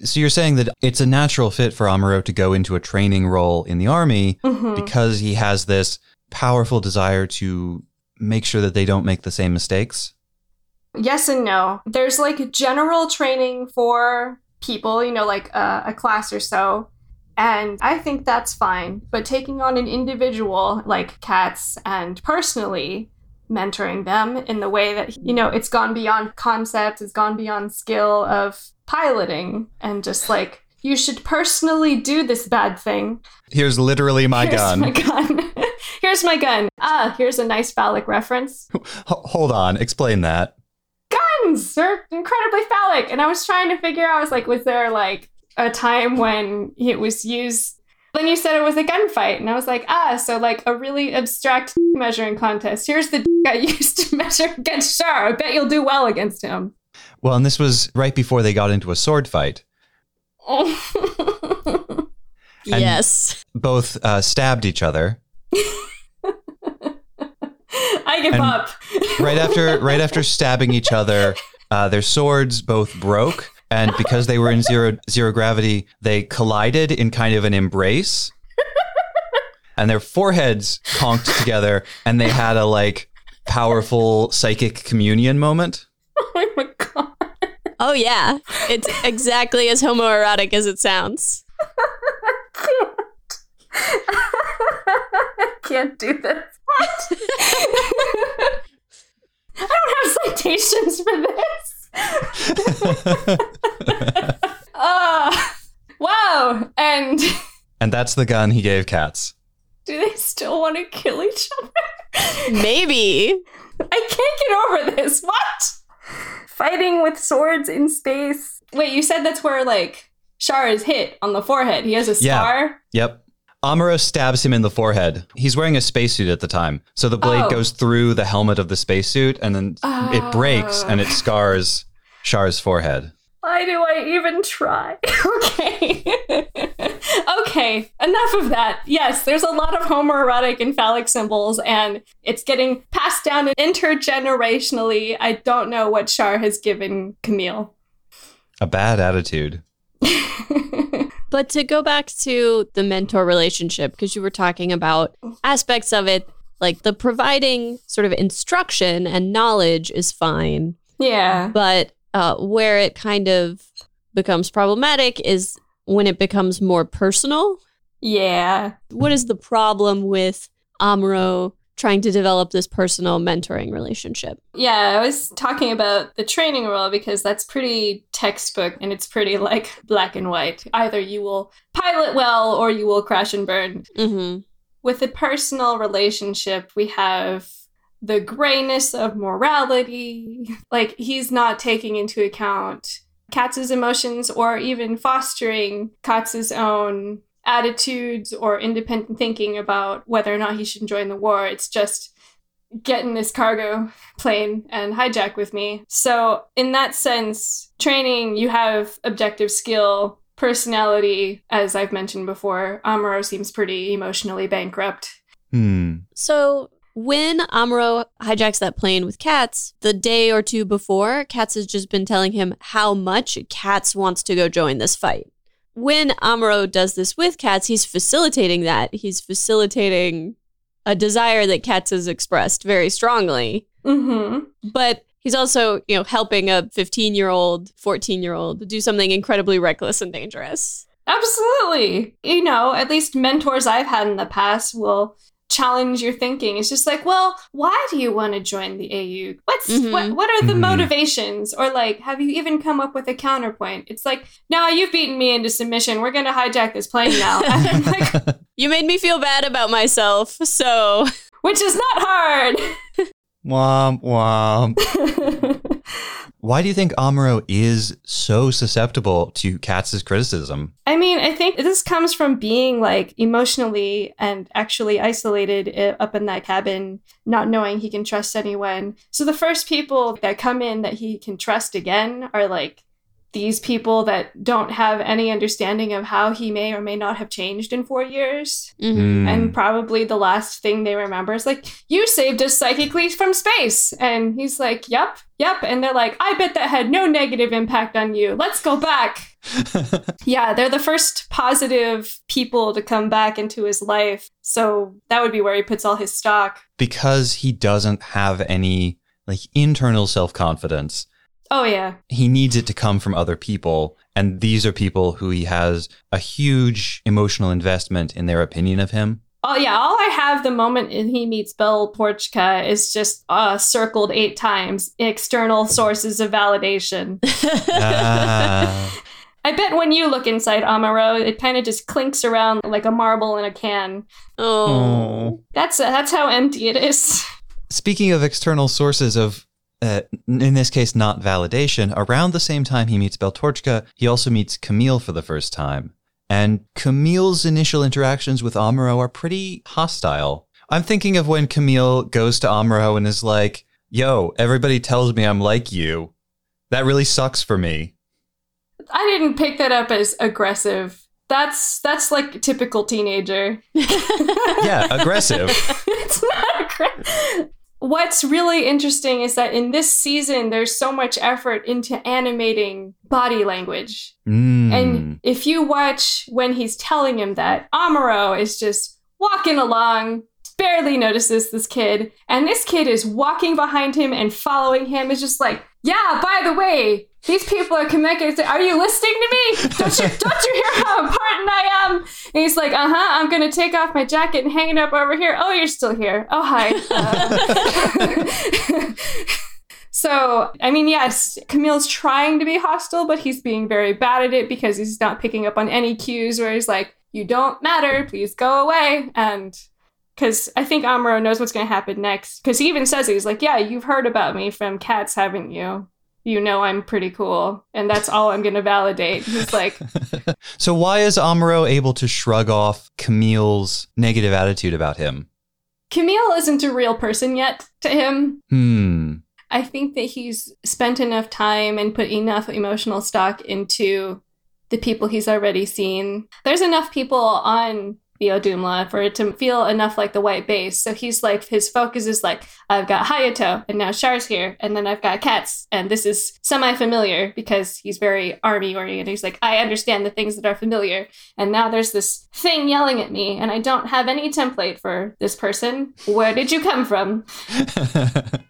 So you're saying that it's a natural fit for Amuro to go into a training role in the army Mhm. because he has this powerful desire to make sure that they don't make the same mistakes? Yes and no. There's like general training for people, you know, like uh, a class or so. And I think that's fine. But taking on an individual like Katz and personally mentoring them in the way that, you know, it's gone beyond concept, it's gone beyond skill of piloting and just like, you should personally do this bad thing. Here's literally my Here's gun. my gun. here's my gun. Ah, here's a nice phallic reference. H- hold on, explain that. Guns are incredibly phallic. And I was trying to figure out, I was like, was there like a time when it was used? Then you said it was a gunfight. And I was like, ah, so like a really abstract measuring contest. Here's the I used to measure against Char. I bet you'll do well against him. Well, and this was right before they got into a sword fight. Yes. Both uh, stabbed each other. I give And up. right after right after stabbing each other, uh, their swords both broke, and because they were in zero zero gravity, they collided in kind of an embrace, and their foreheads conked together, and they had a like powerful psychic communion moment. oh my god. Oh yeah. It's exactly as homoerotic as it sounds. I can't do this. I don't have citations for this. uh, wow. And And that's the gun he gave Katz. do they still want to kill each other? Maybe. I can't get over this. What? Fighting with swords in space. Wait, you said that's where like Char is hit on the forehead. He has a Yeah. scar. Yep. Amuro stabs him in the forehead. He's wearing a spacesuit at the time. So the blade Oh. goes through the helmet of the spacesuit and then it oh. breaks and it scars Char's forehead. Why do I even try? okay. okay, enough of that. Yes, there's a lot of homoerotic and phallic symbols, and it's getting passed down intergenerationally. I don't know what Char has given Camille. A bad attitude. But to go back to the mentor relationship, because you were talking about aspects of it, like the providing sort of instruction and knowledge is fine. Yeah. But uh, where it kind of becomes problematic is when it becomes more personal. Yeah. What is the problem with Amuro trying to develop this personal mentoring relationship? Yeah, I was talking about the training role because that's pretty textbook and it's pretty like black and white. Either you will pilot well or you will crash and burn. Mm-hmm. With a personal relationship, we have the grayness of morality. Like he's not taking into account Katz's emotions or even fostering Katz's own attitudes or independent thinking about whether or not he should join the war. It's just get in this cargo plane and hijack with me. So, in that sense, training, you have objective skill, personality, as I've mentioned before. Amuro seems pretty emotionally bankrupt. Hmm. So when Amuro hijacks that plane with Katz, the day or two before, Katz has just been telling him how much Katz wants to go join this fight. When Amuro does this with Katz, he's facilitating that. He's facilitating a desire that Katz has expressed very strongly. Mm-hmm. But he's also, you know, helping a 15 year old, 14 year old do something incredibly reckless and dangerous. Absolutely. You know, at least mentors I've had in the past will challenge your thinking. It's just like, well, why do you want to join the AU? What's Mhm. what what are the Mhm. motivations? Or like, have you even come up with a counterpoint? It's like, no, you've beaten me into submission. We're gonna hijack this plane now. I'm like, You made me feel bad about myself, so which is not hard. Womp womp. Why do you think Amuro is so susceptible to Katz's criticism? I mean, I think this comes from being like emotionally and actually isolated uh, up in that cabin, not knowing he can trust anyone. So the first people that come in that he can trust again are like these people that don't have any understanding of how he may or may not have changed in four years. Hmm. And probably the last thing they remember is like, you saved us psychically from space. And he's like, yep, yep. And they're like, I bet that had no negative impact on you. Let's go back. yeah, they're the first positive people to come back into his life. So that would be where he puts all his stock. because he doesn't have any like internal self-confidence Oh yeah. He needs it to come from other people. And these are people who he has a huge emotional investment in their opinion of him. Oh yeah, all I have the moment he meets Beltorchka is just uh, circled eight times. External sources of validation. Ah. I bet when you look inside Amuro, it kind of just clinks around like a marble in a can. Oh. That's that's how empty it is. Speaking of external sources of, uh, in this case, not validation, around the same time he meets Beltorchka, he also meets Camille for the first time. And Camille's initial interactions with Amuro are pretty hostile. I'm thinking of when Camille goes to Amuro and is like, yo, everybody tells me I'm like you. That really sucks for me. I didn't pick that up as aggressive. That's that's like typical teenager. Yeah, aggressive. it's not aggressive. What's really interesting is that in this season, there's so much effort into animating body language. Mm. And if you watch when he's telling him that, Amuro is just walking along, barely notices this kid, and this kid is walking behind him and following him. Is just like, yeah. By the way, these people are connected. Are you listening to me? Don't you don't you hear how important I am? And he's like, uh huh. I'm gonna take off my jacket and hang it up over here. Oh, you're still here. Oh, hi. Uh, So, I mean, yes, Camille's trying to be hostile, but he's being very bad at it because he's not picking up on any cues where he's like, you don't matter, please go away. And because I think Amuro knows what's going to happen next. Because he even says, he's like, yeah, you've heard about me from Katz, haven't you? You know I'm pretty cool. And that's all I'm going to validate. He's like, So why is Amuro able to shrug off Camille's negative attitude about him? Camille isn't a real person yet to him. Hmm. I think that he's spent enough time and put enough emotional stock into the people he's already seen. There's enough people on the Audhumla for it to feel enough like the white base. So he's like, his focus is like, I've got Hayato, and now Char's here, and then I've got Katz, and this is semi familiar because he's very army oriented. He's like, I understand the things that are familiar, and now there's this thing yelling at me, and I don't have any template for this person. Where did you come from?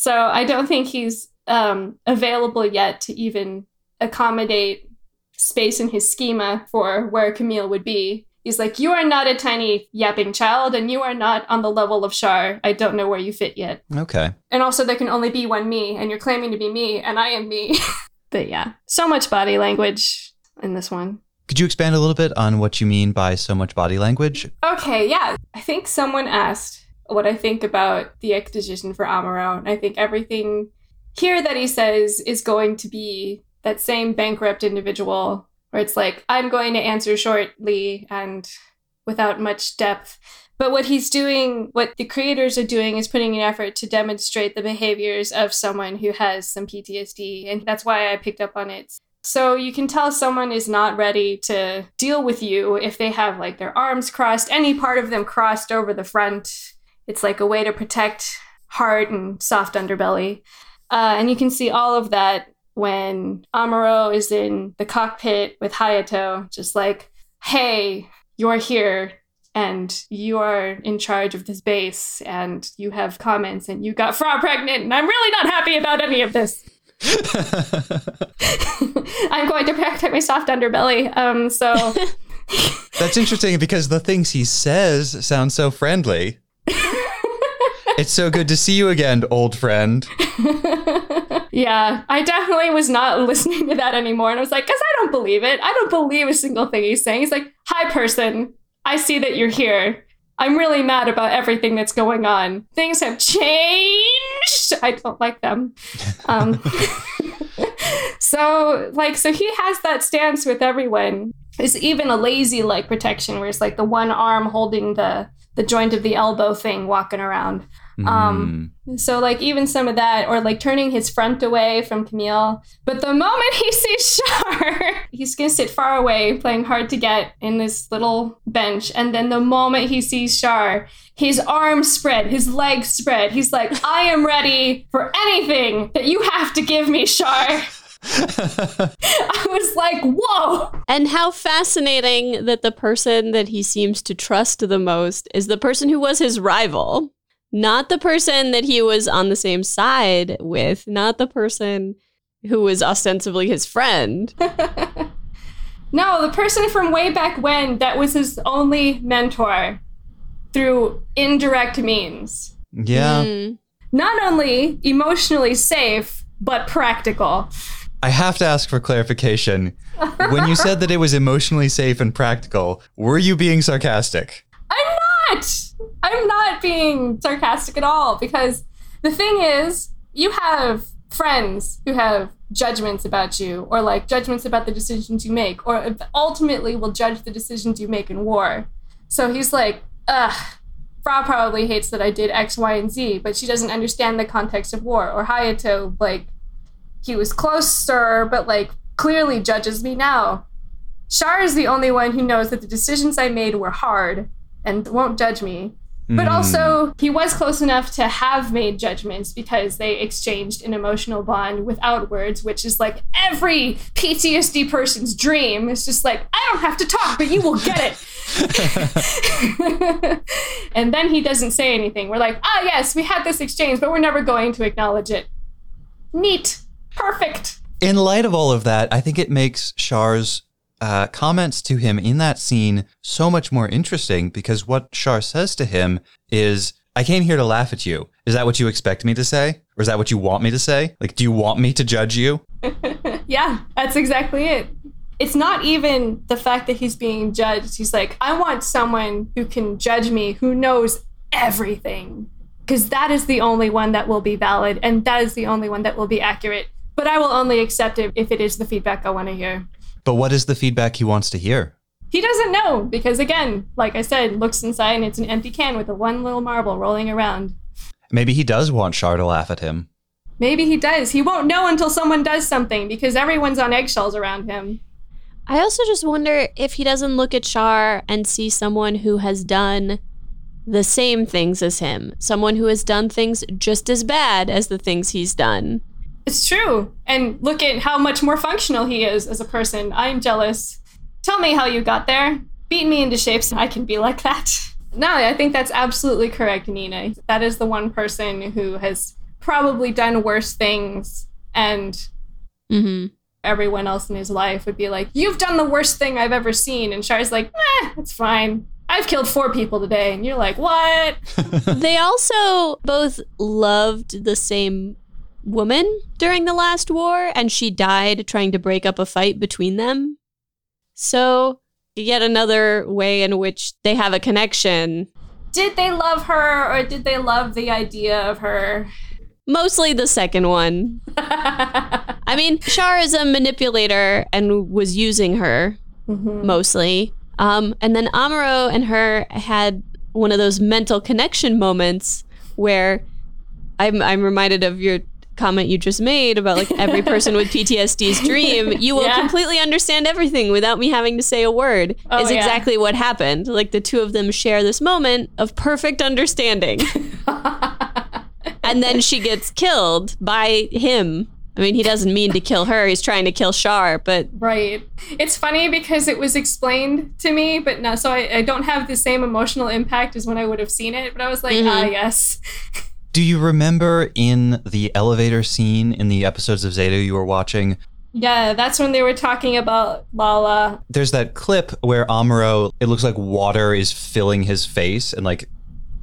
So I don't think he's um, available yet to even accommodate space in his schema for where Camille would be. He's like, You are not a tiny yapping child, and you are not on the level of Char. I don't know where you fit yet. Okay. And also, there can only be one me, and you're claiming to be me, and I am me. but yeah, so much body language in this one. Could you expand a little bit on what you mean by so much body language? Okay, yeah. I think someone asked what I think about the exposition for Amuro. And I think everything here that he says is going to be that same bankrupt individual where it's like, I'm going to answer shortly and without much depth. But what he's doing, what the creators are doing, is putting an effort to demonstrate the behaviors of someone who has some PTSD. And that's why I picked up on it. So you can tell someone is not ready to deal with you if they have like their arms crossed, any part of them crossed over the front. It's like a way to protect heart and soft underbelly. Uh, and you can see all of that when Amuro is in the cockpit with Hayato, just like, hey, you're here and you are in charge of this base and you have comments and you got Fraw pregnant and I'm really not happy about any of this. I'm going to protect my soft underbelly. Um, so That's interesting because the things he says sound so friendly. it's so good to see you again, old friend. Yeah, I definitely was not listening to that anymore. And I was like, because I don't believe it. I don't believe a single thing he's saying. He's like, hi, person. I see that you're here. I'm really mad about everything that's going on. Things have changed. I don't like them. Um, so, like, so he has that stance with everyone. It's even a lazy like protection where it's like the one arm holding the the joint of the elbow thing walking around. Um, so like even some of that, or like turning his front away from Camille. But the moment he sees Char, he's gonna sit far away, playing hard to get in this little bench. And then the moment he sees Char, his arms spread, his legs spread. He's like, I am ready for anything that you have to give me, Char. I was like, whoa. And how fascinating that the person that he seems to trust the most is the person who was his rival. Not the person that he was on the same side with, not the person who was ostensibly his friend. No, the person from way back when that was his only mentor through indirect means. Yeah. Mm. Not only emotionally safe, but practical. I have to ask for clarification. when you said that it was emotionally safe and practical, were you being sarcastic? I'm I'm not being sarcastic at all because the thing is, you have friends who have judgments about you or like judgments about the decisions you make or ultimately will judge the decisions you make in war. So he's like, ugh, Fraw probably hates that I did X, Y, and Z, but she doesn't understand the context of war. Or Hayato, like, he was closer, but like clearly judges me now. Char is the only one who knows that the decisions I made were hard and won't judge me. But Mm. also, he was close enough to have made judgments because they exchanged an emotional bond without words, which is like every PTSD person's dream. It's just like, I don't have to talk, but you will get it. and then he doesn't say anything. We're like, ah, yes, we had this exchange, but we're never going to acknowledge it. Neat. Perfect. In light of all of that, I think it makes Char's uh, comments to him in that scene so much more interesting because what Char says to him is, I came here to laugh at you. Is that what you expect me to say? Or is that what you want me to say? Like, do you want me to judge you? Yeah, that's exactly it. It's not even the fact that he's being judged. He's like, I want someone who can judge me, who knows everything. Because that is the only one that will be valid, and that is the only one that will be accurate. But I will only accept it if it is the feedback I want to hear. But what is the feedback he wants to hear? He doesn't know, because again, like I said, looks inside and it's an empty can with a one little marble rolling around. Maybe he does want Char to laugh at him. Maybe he does. He won't know until someone does something because everyone's on eggshells around him. I also just wonder if he doesn't look at Char and see someone who has done the same things as him, someone who has done things just as bad as the things he's done. It's true. And look at how much more functional he is as a person. I'm jealous. Tell me how you got there. Beat me into shape so I can be like that. No, I think that's absolutely correct, Nina. That is the one person who has probably done worse things, and Mm-hmm. everyone else in his life would be like, You've done the worst thing I've ever seen. And Char's like, Eh, it's fine. I've killed four people today. And you're like, What? they also both loved the same woman during the last war, and she died trying to break up a fight between them. So, yet another way in which they have a connection. Did they love her or did they love the idea of her? Mostly the second one. I mean, Char is a manipulator and was using her mostly. Um, and then Amuro and her had one of those mental connection moments where I'm, I'm reminded of your comment you just made about like every person with PTSD's dream. You will Yeah. completely understand everything without me having to say a word. Oh, is yeah. exactly what happened. Like the two of them share this moment of perfect understanding. and then she gets killed by him. I mean, he doesn't mean to kill her. He's trying to kill Char, but Right. It's funny because it was explained to me, but no, so I, I don't have the same emotional impact as when I would have seen it. But I was like, Mhm. ah, yes. Do you remember in the elevator scene in the episodes of Zeta you were watching? Yeah, that's when they were talking about Lalah. There's that clip where Amuro, it looks like water is filling his face and like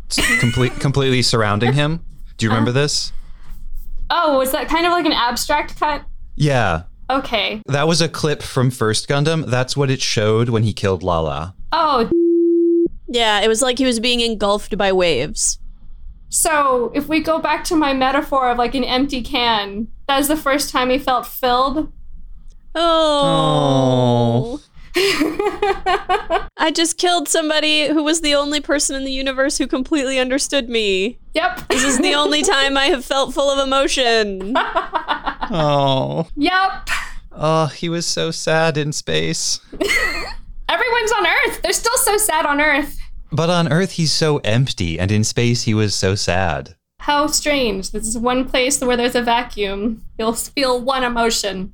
s- complete, completely surrounding him. Do you remember uh-huh. this? Oh, was that kind of like an abstract cut? Yeah. Okay. That was a clip from First Gundam. That's what it showed when he killed Lalah. Oh, yeah, it was like he was being engulfed by waves. So if we go back to my metaphor of like an empty can, that was the first time he felt filled. Oh. I just killed somebody who was the only person in the universe who completely understood me. Yep. This is the only time I have felt full of emotion. Oh. Yep. Oh, he was so sad in space. Everyone's on Earth. They're still so sad on Earth. But on Earth, he's so empty, and in space, he was so sad. How strange. This is one place where there's a vacuum. You'll feel one emotion.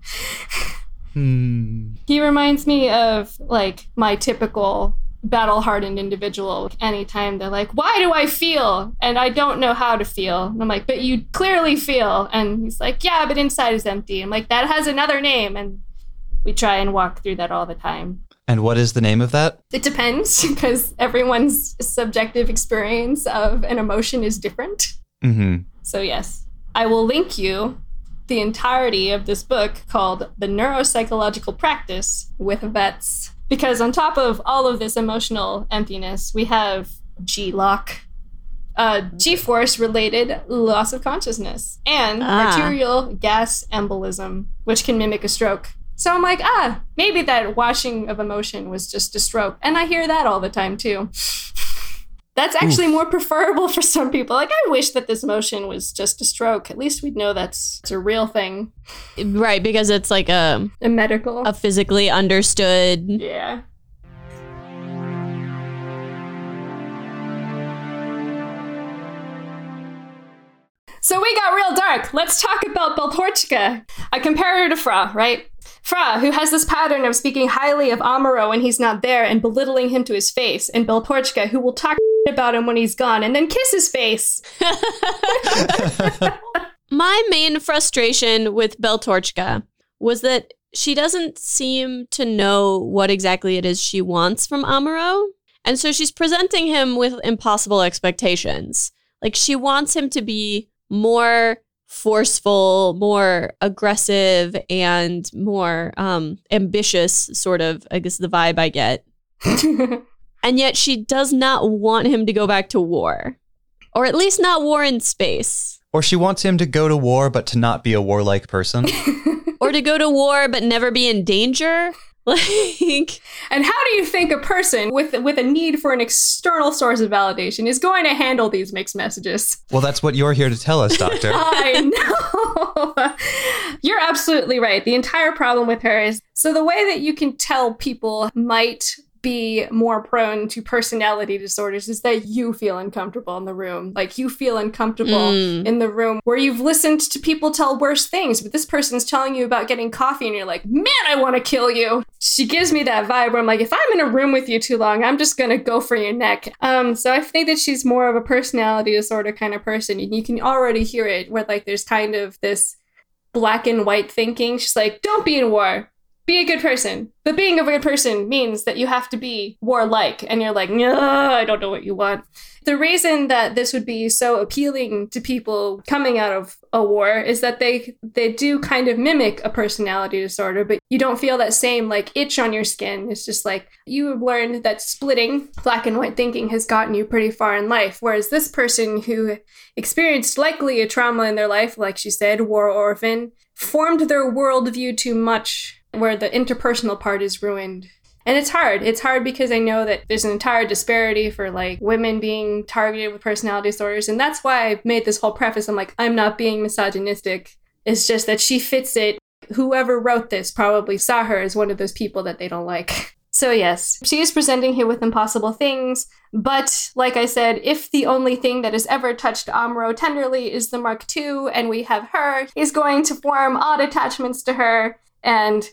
Hmm. He reminds me of like my typical battle hardened individual. Anytime they're like, Why do I feel? And I don't know how to feel. And I'm like, But you clearly feel. And he's like, Yeah, but inside is empty. I'm like, That has another name. And we try and walk through that all the time. And what is the name of that? It depends because everyone's subjective experience of an emotion is different. Mm-hmm. So, yes, I will link you the entirety of this book called The Neuropsychological Practice with Vets. Because on top of all of this emotional emptiness, we have G-LOC, uh, G force related loss of consciousness, and Ah. arterial gas embolism, which can mimic a stroke. So I'm like, ah, maybe that washing of emotion was just a stroke. And I hear that all the time too. That's actually more preferable for some people. Like, I wish that this emotion was just a stroke. At least we'd know that's it's a real thing. Right, because it's like a a medical, a physically understood. Yeah. So we got real dark. Let's talk about Beltorchka. I compare her to Fraw, right? Fraw, who has this pattern of speaking highly of Amuro when he's not there and belittling him to his face, and Beltorchka, who will talk about him when he's gone and then kiss his face. My main frustration with Beltorchka was that she doesn't seem to know what exactly it is she wants from Amuro. And so she's presenting him with impossible expectations. Like she wants him to be more forceful, more aggressive, and more um, ambitious, sort of, I guess the vibe I get. and yet she does not want him to go back to war. Or at least not war in space. Or she wants him to go to war, but to not be a warlike person. or to go to war but never be in danger. Like, and how do you think a person with with a need for an external source of validation is going to handle these mixed messages? well, that's what you're here to tell us, Doctor. I know. You're absolutely right. The entire problem with her is so the way that you can tell people might be more prone to personality disorders is that you feel uncomfortable in the room. Like you feel uncomfortable Mm. in the room where you've listened to people tell worse things, but this person's telling you about getting coffee and you're like, man, I want to kill you. She gives me that vibe where I'm like, if I'm in a room with you too long, I'm just gonna go for your neck. Um, so I think that she's more of a personality disorder kind of person. And you can already hear it where like there's kind of this black and white thinking. She's like, don't be in war. Be a good person. But being a good person means that you have to be warlike. And you're like, no, I don't know what you want. The reason that this would be so appealing to people coming out of a war is that they they do kind of mimic a personality disorder, but you don't feel that same like itch on your skin. It's just like you have learned that splitting black and white thinking has gotten you pretty far in life. Whereas this person who experienced likely a trauma in their life, like she said, war orphan, formed their worldview too much where the interpersonal part is ruined. And it's hard. It's hard because I know that there's an entire disparity for like women being targeted with personality disorders. And that's why I made this whole preface. I'm like, I'm not being misogynistic. It's just that she fits it. Whoever wrote this probably saw her as one of those people that they don't like. So, yes, she is presenting him with impossible things. But, like I said, if the only thing that has ever touched Amuro tenderly is the Mark II and we have her, he's going to form odd attachments to her and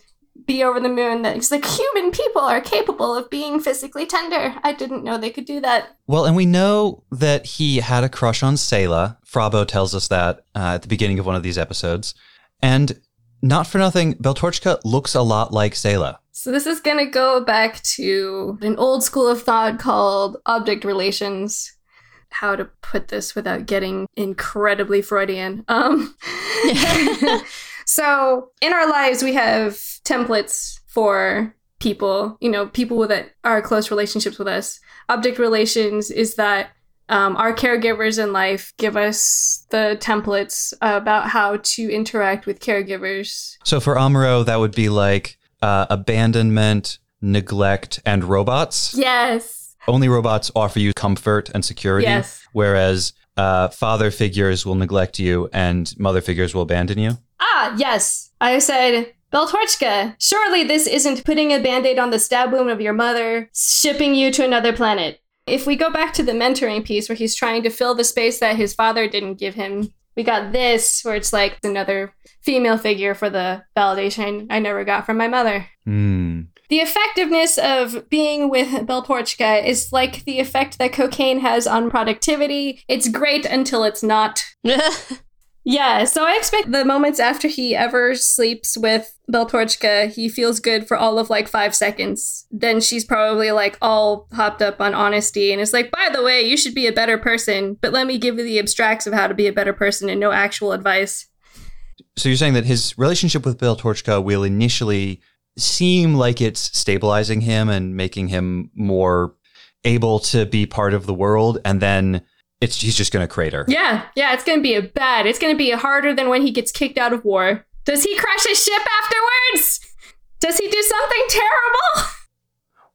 be over the moon that he's like human people are capable of being physically tender. I didn't know they could do that. Well, and we know that he had a crush on Sayla. Fraw Bow tells us that uh, at the beginning of one of these episodes. And not for nothing, Beltorchka looks a lot like Sayla. So this is gonna go back to an old school of thought called object relations. How to put this without getting incredibly Freudian. Um, so in our lives, we have templates for people, you know, people that are close relationships with us. Object relations is that um, our caregivers in life give us the templates about how to interact with caregivers. So for Amuro, that would be like uh, abandonment, neglect, and robots. Yes. Only robots offer you comfort and security, Yes. whereas uh, father figures will neglect you and mother figures will abandon you. Ah, yes. I said, Beltorchka, surely this isn't putting a band aid on the stab wound of your mother, shipping you to another planet. If we go back to the mentoring piece where he's trying to fill the space that his father didn't give him, we got this where it's like another female figure for the validation I never got from my mother. Hmm. The effectiveness of being with Beltorchka is like the effect that cocaine has on productivity. It's great until it's not. Yeah, so I expect the moments after he ever sleeps with Beltorchka, he feels good for all of like five seconds. Then she's probably like all hopped up on honesty and is like, by the way, you should be a better person, but let me give you the abstracts of how to be a better person and no actual advice. So you're saying that his relationship with Beltorchka will initially seem like it's stabilizing him and making him more able to be part of the world, and then it's he's just going to crater. Yeah, yeah, it's gonna be a bad. It's gonna be harder than when he gets kicked out of war. Does he crash his ship afterwards? Does he do something terrible?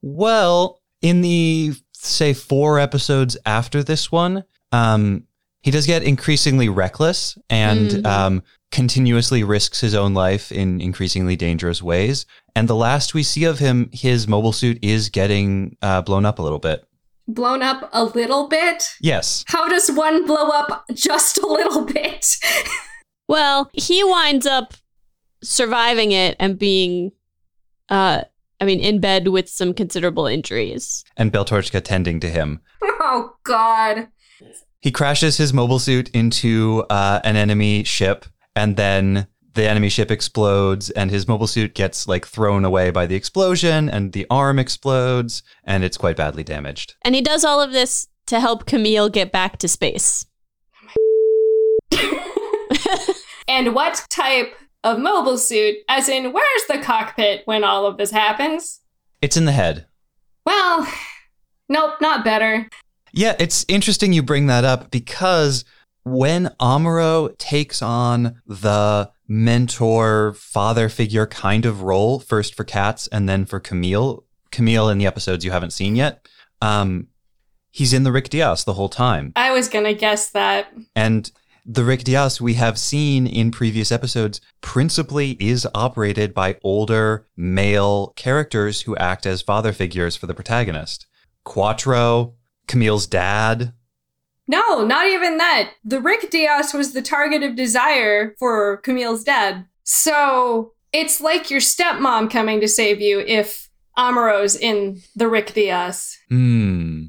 Well, in the say four episodes after this one, um, he does get increasingly reckless and Mhm. um, continuously risks his own life in increasingly dangerous ways. And the last we see of him, his mobile suit is getting uh, blown up a little bit. Blown up a little bit? Yes. How does one blow up just a little bit? Well, he winds up surviving it and being, uh, I mean, in bed with some considerable injuries. And Beltorchka tending to him. oh, God. He crashes his mobile suit into uh, an enemy ship, and then the enemy ship explodes, and his mobile suit gets like thrown away by the explosion, and the arm explodes, and it's quite badly damaged. And he does all of this to help Camille get back to space. And what type of mobile suit? As in, where's the cockpit when all of this happens? It's in the head. Well, nope, not better. Yeah, it's interesting you bring that up because when Amuro takes on the mentor father figure kind of role, first for Katz and then for Camille, Camille in the episodes you haven't seen yet, um, he's in the Rick Dias the whole time. I was gonna guess that. And the Rick Dias we have seen in previous episodes principally is operated by older male characters who act as father figures for the protagonist. Quattro, Camille's dad. No, not even that. The Rick Dias was the target of desire for Camille's dad. So it's like your stepmom coming to save you if Amuro's in the Rick Dias. Hmm.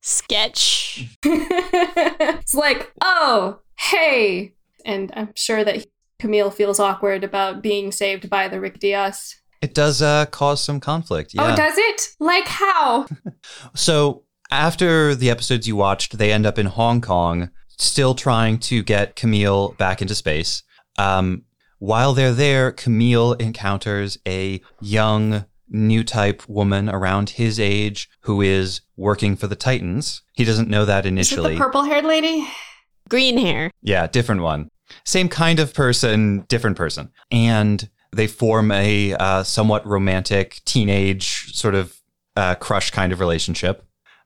Sketch. it's like, oh, hey. And I'm sure that Camille feels awkward about being saved by the Rick Dias. It does uh, cause some conflict. Yeah. Oh, does it? Like how? So after the episodes you watched, they end up in Hong Kong, still trying to get Camille back into space. Um, while they're there, Camille encounters a young, new type woman around his age who is working for the Titans. He doesn't know that Is it initially. the purple haired lady? Green hair. Yeah, different one. Same kind of person, different person. And they form a uh, somewhat romantic teenage sort of uh, crush kind of relationship.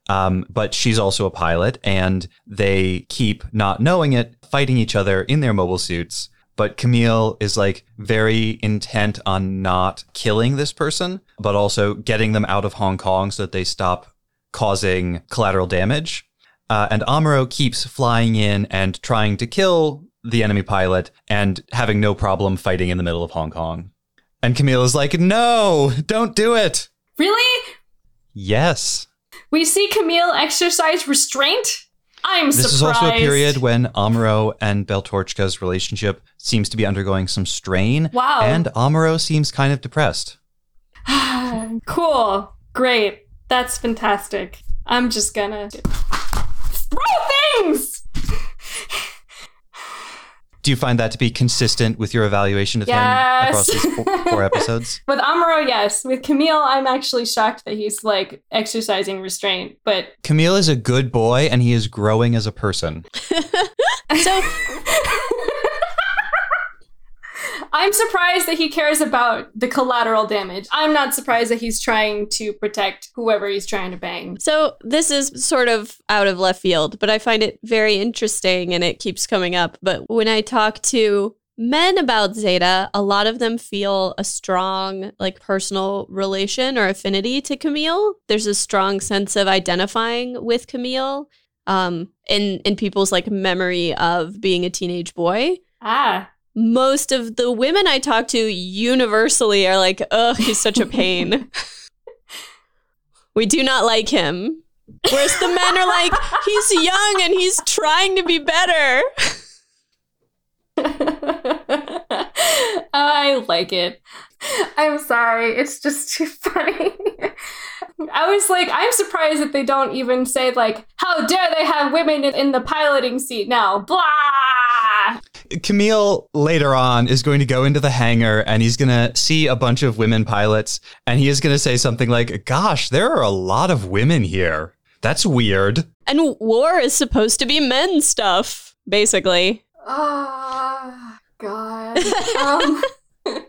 Um, but she's also a pilot, and they keep not knowing it, fighting each other in their mobile suits. But Camille is like very intent on not killing this person, but also getting them out of Hong Kong so that they stop causing collateral damage. Uh, and Amuro keeps flying in and trying to kill the enemy pilot and having no problem fighting in the middle of Hong Kong. And Camille is like, no, don't do it. Really? Yes. We see Camille exercise restraint? I'm surprised. This surprised. is also a period when Amuro and Beltorchka's relationship seems to be undergoing some strain. Wow. And Amuro seems kind of depressed. cool. Great. That's fantastic. I'm just gonna throw things! Do you find that to be consistent with your evaluation of him across these four, four episodes? With Amuro, yes. With Camille, I'm actually shocked that he's like exercising restraint, but Camille is a good boy and he is growing as a person. So I'm surprised that he cares about the collateral damage. I'm not surprised that he's trying to protect whoever he's trying to bang. So this is sort of out of left field, but I find it very interesting and it keeps coming up. But when I talk to men about Zeta, a lot of them feel a strong like personal relation or affinity to Camille. There's a strong sense of identifying with Camille um in in people's like memory of being a teenage boy. Ah. Most of the women I talk to universally are like, "Ugh, he's such a pain." We do not like him. Whereas the men are like, he's young and he's trying to be better. I like it. I'm sorry. It's just too funny. I was like, I'm surprised that they don't even say, like, how dare they have women in, in the piloting seat now? Blah! Camille later on is going to go into the hangar and he's going to see a bunch of women pilots and he is going to say something like, Gosh, there are a lot of women here. That's weird. And war is supposed to be men stuff, basically. Oh, God. um,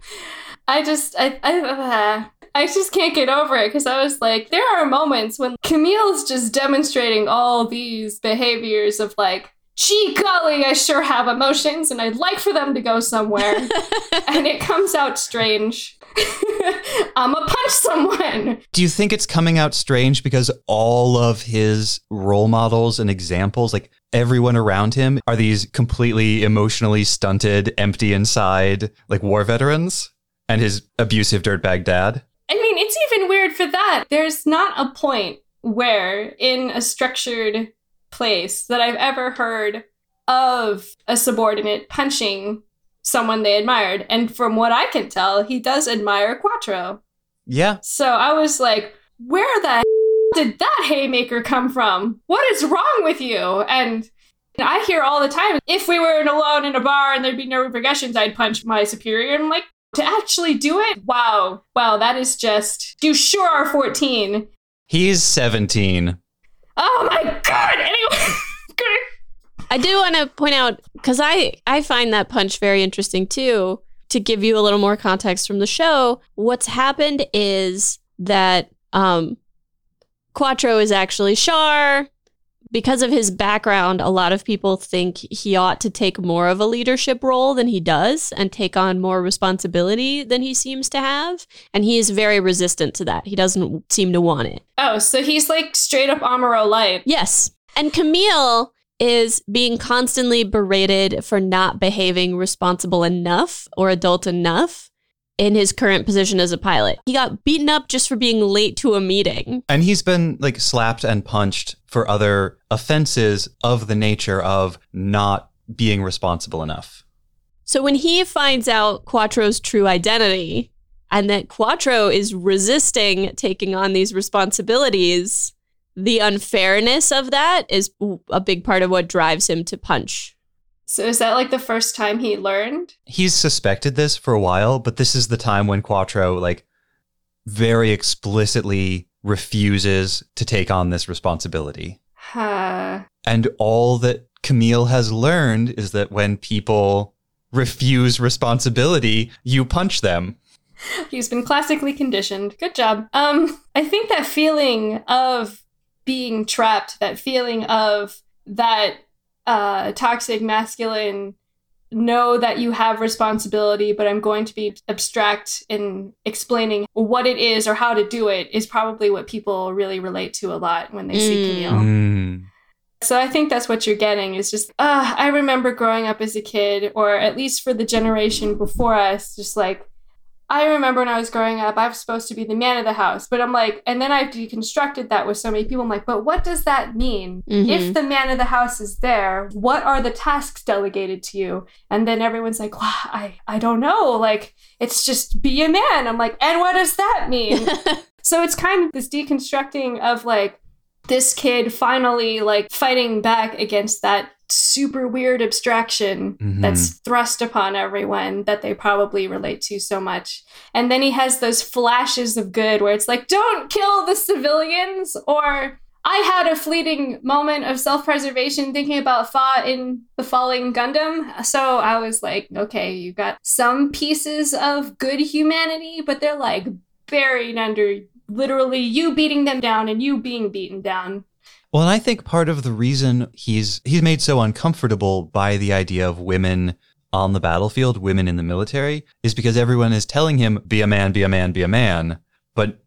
I just, I, I, uh, I just can't get over it because I was like, there are moments when Camille's just demonstrating all these behaviors of like, gee golly, I sure have emotions and I'd like for them to go somewhere. and it comes out strange. I'm a punch someone. Do you think it's coming out strange because all of his role models and examples, like everyone around him, are these completely emotionally stunted, empty inside, like war veterans? And his abusive dirtbag dad? I mean, it's even weird for that. There's not a point where in a structured place that I've ever heard of a subordinate punching someone they admired. And from what I can tell, he does admire Quattro. Yeah. So I was like, where the did that haymaker come from? What is wrong with you? And I hear all the time, if we were alone in a bar and there'd be no repercussions, I'd punch my superior. And I'm like, to actually do it? Wow. Wow, that is just. You sure are 14. He's 17. Oh my god! Anyway. I do want to point out because I I find that punch very interesting too. To give you a little more context from the show, what's happened is that um, Quattro is actually Char. Because of his background, a lot of people think he ought to take more of a leadership role than he does and take on more responsibility than he seems to have. And he is very resistant to that. He doesn't seem to want it. Oh, so he's like straight up Amuro light. Yes. And Camille is being constantly berated for not behaving responsible enough or adult enough in his current position as a pilot. He got beaten up just for being late to a meeting. And he's been like slapped and punched for other offenses of the nature of not being responsible enough. So when he finds out Quattro's true identity and that Quattro is resisting taking on these responsibilities, the unfairness of that is a big part of what drives him to punch. So is that like the first time he learned? He's suspected this for a while, but this is the time when Quattro like very explicitly refuses to take on this responsibility. Huh. And all that Camille has learned is that when people refuse responsibility, you punch them. He's been classically conditioned. Good job. Um, I think that feeling of being trapped, that feeling of that uh, toxic masculine know that you have responsibility, but I'm going to be abstract in explaining what it is or how to do it is probably what people really relate to a lot when they mm. see Camille. Mm. So I think that's what you're getting is just, uh, I remember growing up as a kid, or at least for the generation before us, just like I remember when I was growing up, I was supposed to be the man of the house, but I'm like, and then I've deconstructed that with so many people. I'm like, but what does that mean? Mm-hmm. If the man of the house is there, what are the tasks delegated to you? And then everyone's like, well, I, I don't know. Like, it's just be a man. I'm like, and what does that mean? so it's kind of this deconstructing of like, this kid finally like fighting back against that super weird abstraction mm-hmm. that's thrust upon everyone that they probably relate to so much. And then he has those flashes of good where it's like, don't kill the civilians, or I had a fleeting moment of self preservation thinking about Fa in the Falling Gundam. So I was like, okay, you got some pieces of good humanity, but they're like buried under literally you beating them down and you being beaten down. Well, and I think part of the reason he's he's made so uncomfortable by the idea of women on the battlefield, women in the military, is because everyone is telling him be a man, be a man, be a man, but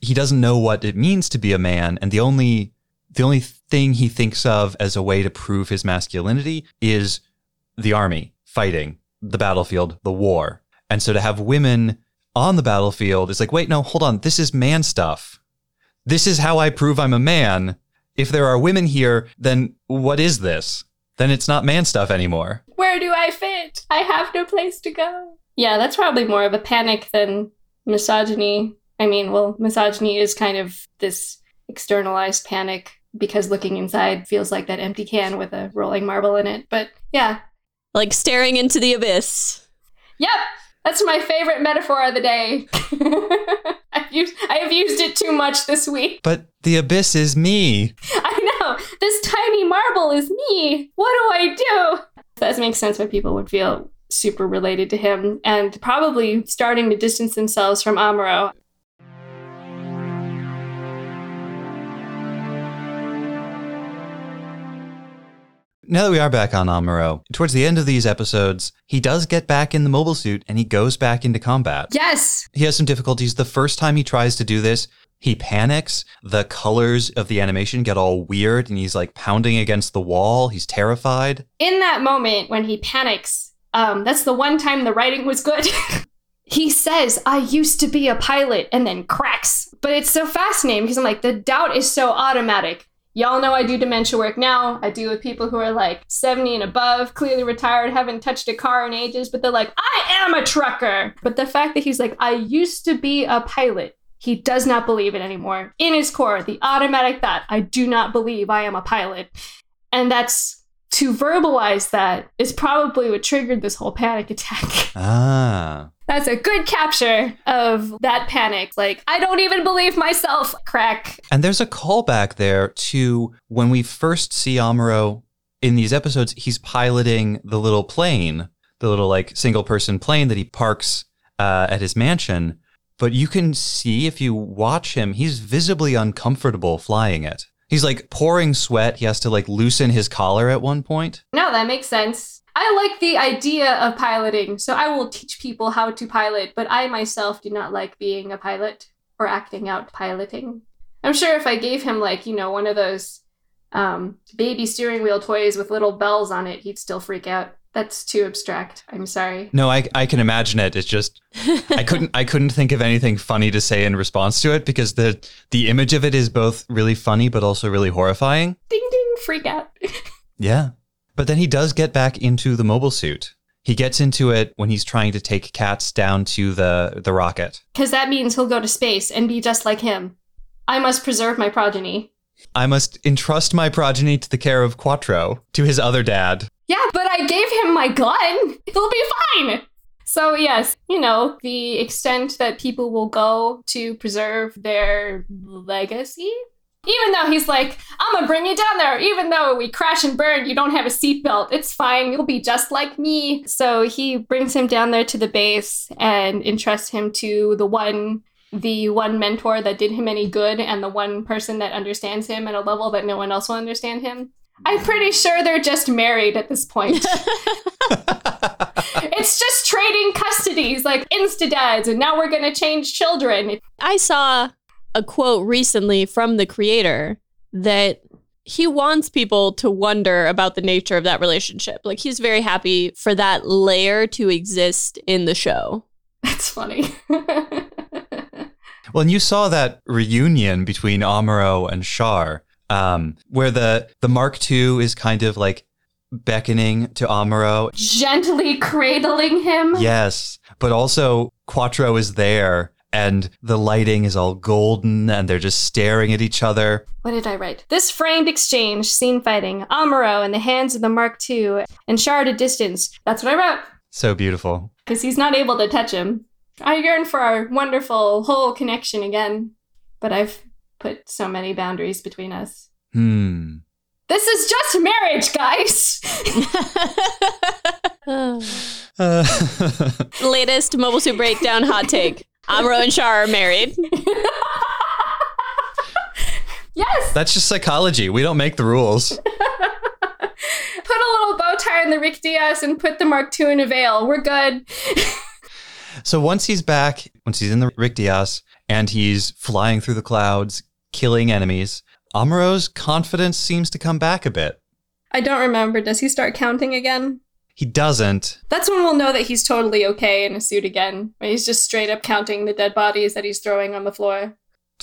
he doesn't know what it means to be a man, and the only the only thing he thinks of as a way to prove his masculinity is the army, fighting, the battlefield, the war. And so to have women on the battlefield is like, wait, no, hold on, this is man stuff this is how I prove I'm a man. If there are women here, then what is this? Then it's not man stuff anymore. Where do I fit? I have no place to go. Yeah, that's probably more of a panic than misogyny. I mean, well, misogyny is kind of this externalized panic because looking inside feels like that empty can with a rolling marble in it. But yeah. Like staring into the abyss. Yep. That's my favorite metaphor of the day. I've used, I have used it too much this week. But the abyss is me. I know. This tiny marble is me. What do I do? That makes sense why people would feel super related to him and probably starting to distance themselves from Amuro. Now that we are back on Amuro, towards the end of these episodes, he does get back in the mobile suit and he goes back into combat. Yes! He has some difficulties. The first time he tries to do this, he panics. The colors of the animation get all weird and he's like pounding against the wall. He's terrified. In that moment when he panics, um, that's the one time the writing was good. he says, I used to be a pilot, and then cracks. But it's so fascinating because I'm like, the doubt is so automatic. Y'all know I do dementia work now. I deal with people who are like 70 and above, clearly retired, haven't touched a car in ages, but they're like, I am a trucker. But the fact that he's like, I used to be a pilot, he does not believe it anymore. In his core, the automatic thought, I do not believe I am a pilot. And that's to verbalize that is probably what triggered this whole panic attack. Ah. That's a good capture of that panic. Like, I don't even believe myself. Crack. And there's a callback there to when we first see Amuro in these episodes, he's piloting the little plane, the little like single person plane that he parks uh, at his mansion. But you can see if you watch him, he's visibly uncomfortable flying it. He's like pouring sweat. He has to like loosen his collar at one point. No, that makes sense. I like the idea of piloting, so I will teach people how to pilot, but I myself do not like being a pilot or acting out piloting. I'm sure if I gave him, like, you know, one of those um, baby steering wheel toys with little bells on it, he'd still freak out. That's too abstract. I'm sorry. No, I, I can imagine it. It's just I couldn't I couldn't think of anything funny to say in response to it because the the image of it is both really funny but also really horrifying. Ding ding, freak out. Yeah. But then he does get back into the mobile suit. He gets into it when he's trying to take Katz down to the the rocket. Because that means he'll go to space and be just like him. I must preserve my progeny. I must entrust my progeny to the care of Quattro, to his other dad. Yeah, but I gave him my gun. They'll be fine. So, yes, you know, the extent that people will go to preserve their legacy. Even though he's like, I'm gonna bring you down there, even though we crash and burn, you don't have a seatbelt. It's fine, you'll be just like me. So he brings him down there to the base and entrusts him to the one the one mentor that did him any good and the one person that understands him at a level that no one else will understand him. I'm pretty sure they're just married at this point. it's just trading custodies like insta dads, and now we're gonna change children. I saw a quote recently from the creator that he wants people to wonder about the nature of that relationship. Like he's very happy for that layer to exist in the show. That's funny. Well, and you saw that reunion between Amuro and Char, um, where the the Mark II is kind of like beckoning to Amuro. Gently cradling him. Yes, but also Quattro is there, and the lighting is all golden, and they're just staring at each other. What did I write? This framed exchange, scene fighting, Amuro in the hands of the Mark II, and Char at a distance. That's what I wrote. So beautiful. Because he's not able to touch him. I yearn for our wonderful whole connection again, but I've put so many boundaries between us. Hmm. This is just marriage, guys. Uh, Latest Mobile Suit Breakdown hot take. Amuro and Char are married. yes. That's just psychology. We don't make the rules. Put a little bow tie on the Rick Dias and put the Mark II in a veil. We're good. So once he's back, once he's in the Rick Dias and he's flying through the clouds, killing enemies, Amuro's confidence seems to come back a bit. I don't remember. Does he start counting again? He doesn't. That's when we'll know that he's totally okay in a suit again. He's just straight up counting the dead bodies that he's throwing on the floor.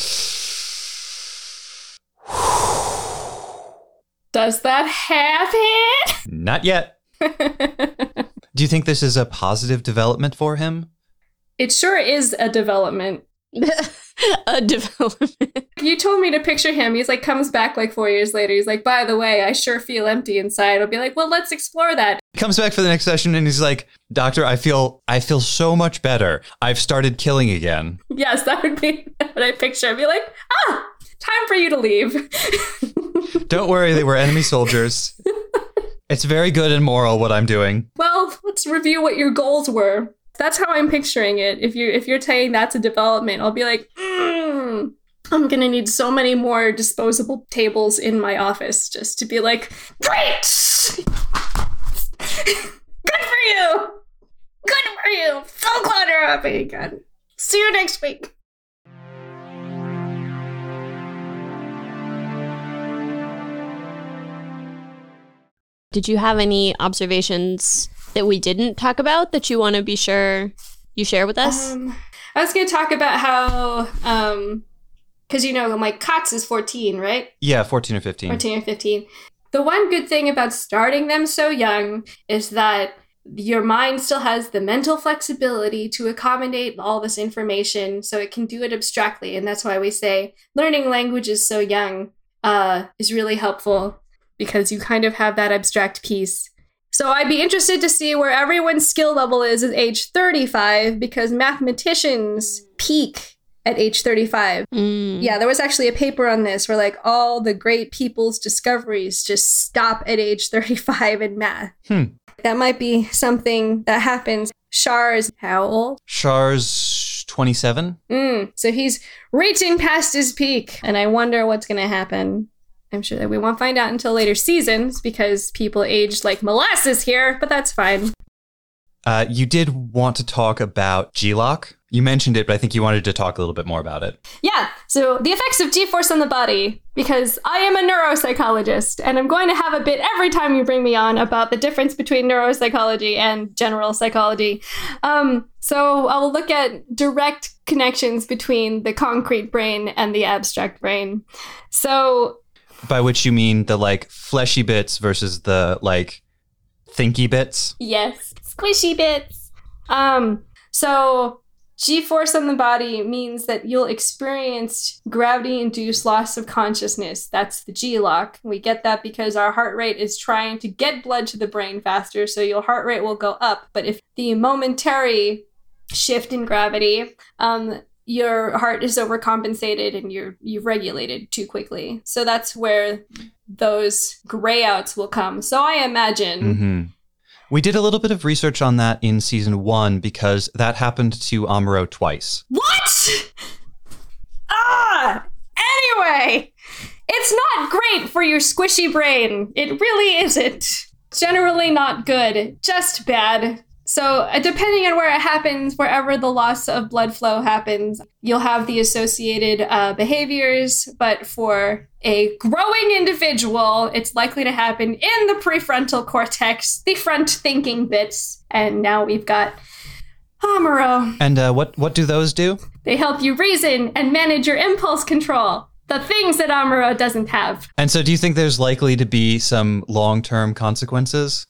Does that happen? Not yet. Do you think this is a positive development for him? It sure is a development. a development. You told me to picture him. He's like comes back like four years later. He's like, by the way, I sure feel empty inside. I'll be like, well, let's explore that. He comes back for the next session and he's like, "Doctor, I feel I feel so much better. I've started killing again." Yes, that would be what I picture. I'd be like, ah, time for you to leave. Don't worry, they were enemy soldiers. It's very good and moral what I'm doing. well, let's review what your goals were. That's how I'm picturing it. If you're if you're saying that's a development, I'll be like, mm, I'm gonna need so many more disposable tables in my office just to be like, great, good for you, good for you. So glad you're happy again. See you next week. Did you have any observations that we didn't talk about that you want to be sure you share with us? Um, I was gonna talk about how, um, because you know, like Katz is 14, right? Yeah, 14 or 15. 14 or 15. The one good thing about starting them so young is that your mind still has the mental flexibility to accommodate all this information so it can do it abstractly. And that's why we say learning languages so young uh, is really helpful because you kind of have that abstract piece. So I'd be interested to see where everyone's skill level is at age 35 because mathematicians peak at age 35. Yeah, there was actually a paper on this where like all the great people's discoveries just stop at age 35 in math. Hmm. That might be something that happens. Char is how old? Char's 27. Mm, so he's reaching past his peak, and I wonder what's going to happen. I'm sure that we won't find out until later seasons because people age like molasses here, but that's fine. Uh, you did want to talk about G-LOC. You mentioned it, but I think you wanted to talk a little bit more about it. Yeah, so the effects of G force on the body, because I am a neuropsychologist, and I'm going to have a bit every time you bring me on about the difference between neuropsychology and general psychology. Um, so I'll look at direct connections between the concrete brain and the abstract brain. So By which you mean the like fleshy bits versus the like thinky bits. Yes, squishy bits. Um, so G force on the body means that you'll experience gravity induced loss of consciousness. That's the G-LOC. We get that because our heart rate is trying to get blood to the brain faster, so your heart rate will go up. But if the momentary shift in gravity, um, your heart is overcompensated and you're you've regulated too quickly. So that's where those gray outs will come. So I imagine hmm We did a little bit of research on that in season one because that happened to Amuro twice. What? Ah! Anyway, it's not great for your squishy brain. It really isn't. Generally not good, just bad. So, uh, depending on where it happens, wherever the loss of blood flow happens, you'll have the associated uh, behaviors. But for a growing individual, it's likely to happen in the prefrontal cortex, the front thinking bits. And now we've got Amuro. And uh, what what do those do? They help you reason and manage your impulse control. The things that Amuro doesn't have. And so, do you think there's likely to be some long term consequences?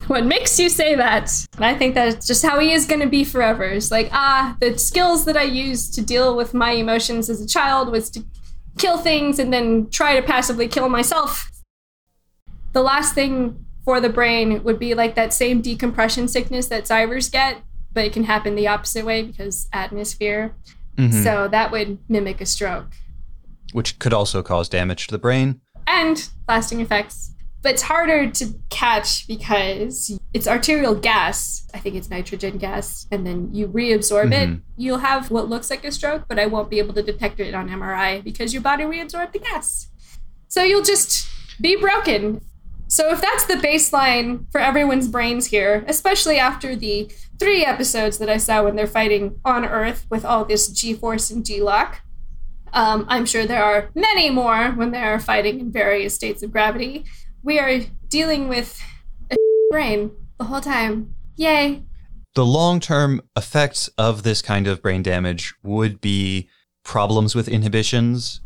What makes you say that? And I think that's just how he is going to be forever. It's like, ah, the skills that I used to deal with my emotions as a child was to kill things and then try to passively kill myself. The last thing for the brain would be like that same decompression sickness that cybers get, but it can happen the opposite way because atmosphere. Mhm. So that would mimic a stroke. Which could also cause damage to the brain. and lasting effects. But it's harder to catch because it's arterial gas. I think it's nitrogen gas. And then you reabsorb it. Mhm. You'll have what looks like a stroke, but I won't be able to detect it on MRI because your body reabsorbed the gas. So you'll just be broken. So if that's the baseline for everyone's brains here, especially after the three episodes that I saw when they're fighting on Earth with all this G force and G-LOC, um, I'm sure there are many more when they are fighting in various states of gravity. We are dealing with a brain the whole time. Yay. The long term effects of this kind of brain damage would be problems with inhibitions,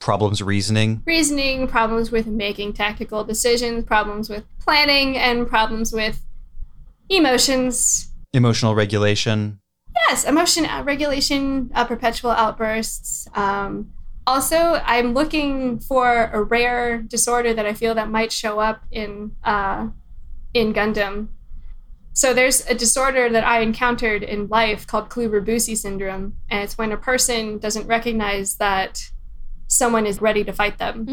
problems reasoning. reasoning, problems with making tactical decisions, problems with planning, and problems with emotions. Emotional regulation. Yes, emotion uh, regulation, uh, perpetual outbursts. Um, also, I'm looking for a rare disorder that I feel that might show up in uh, in Gundam. So there's a disorder that I encountered in life called Kluver-Bucy syndrome, and it's when a person doesn't recognize that someone is ready to fight them.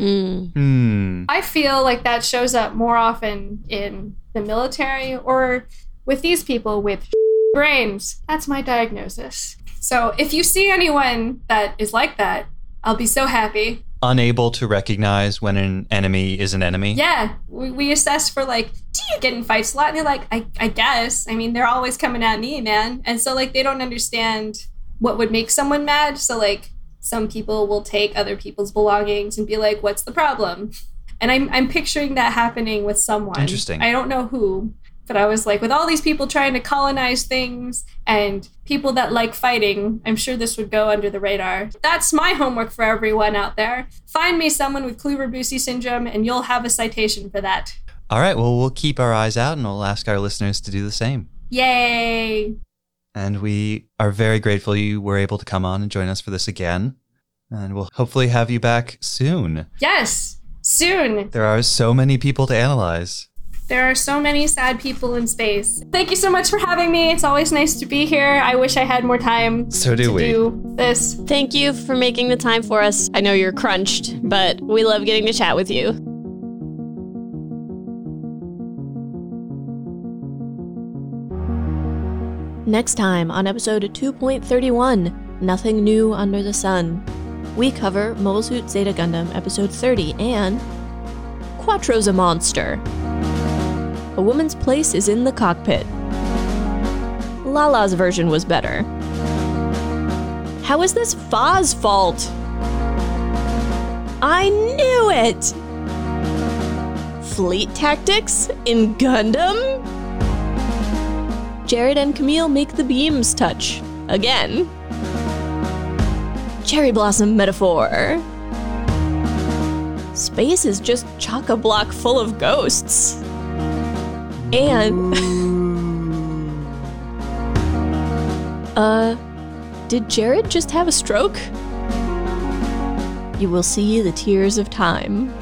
Hmm. I feel like that shows up more often in the military or with these people with brains. That's my diagnosis. So if you see anyone that is like that, I'll be so happy. Unable to recognize when an enemy is an enemy. Yeah, we, we assess for like, do you get in fights a lot? And they're like, I, I guess. I mean, they're always coming at me, man. And so like they don't understand what would make someone mad. So like some people will take other people's belongings and be like, what's the problem? And I'm I'm picturing that happening with someone. Interesting. I don't know who, but I was like, with all these people trying to colonize things and people that like fighting, I'm sure this would go under the radar. That's my homework for everyone out there. Find me someone with Kluver-Bucy syndrome, and you'll have a citation for that. All right. Well, we'll keep our eyes out and we'll ask our listeners to do the same. Yay! And we are very grateful you were able to come on and join us for this again. And we'll hopefully have you back soon. Yes, soon. There are so many people to analyze. There are so many sad people in space. Thank you so much for having me. It's always nice to be here. I wish I had more time So do to we. do this. Thank you for making the time for us. I know you're crunched, but we love getting to chat with you. Next time on episode 2.31 Nothing New Under the Sun, we cover Mobile Suit Zeta Gundam episode 30 and Quattro's a Monster. A woman's place is in the cockpit. Lalah's version was better. How is this Fa's fault? I knew it! Fleet tactics in Gundam? Jared and Camille make the beams touch. Again. Cherry blossom metaphor. Space is just chock a block full of ghosts. And. uh. Did Jared just have a stroke? You will see the tears of time.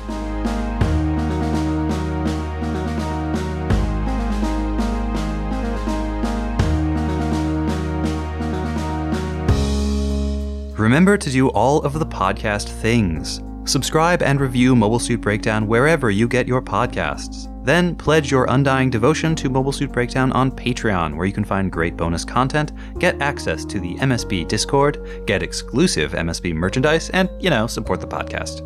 Remember to do all of the podcast things. Subscribe and review Mobile Suit Breakdown wherever you get your podcasts. Then pledge your undying devotion to Mobile Suit Breakdown on Patreon, where you can find great bonus content, get access to the MSB Discord, get exclusive MSB merchandise, and, you know, support the podcast.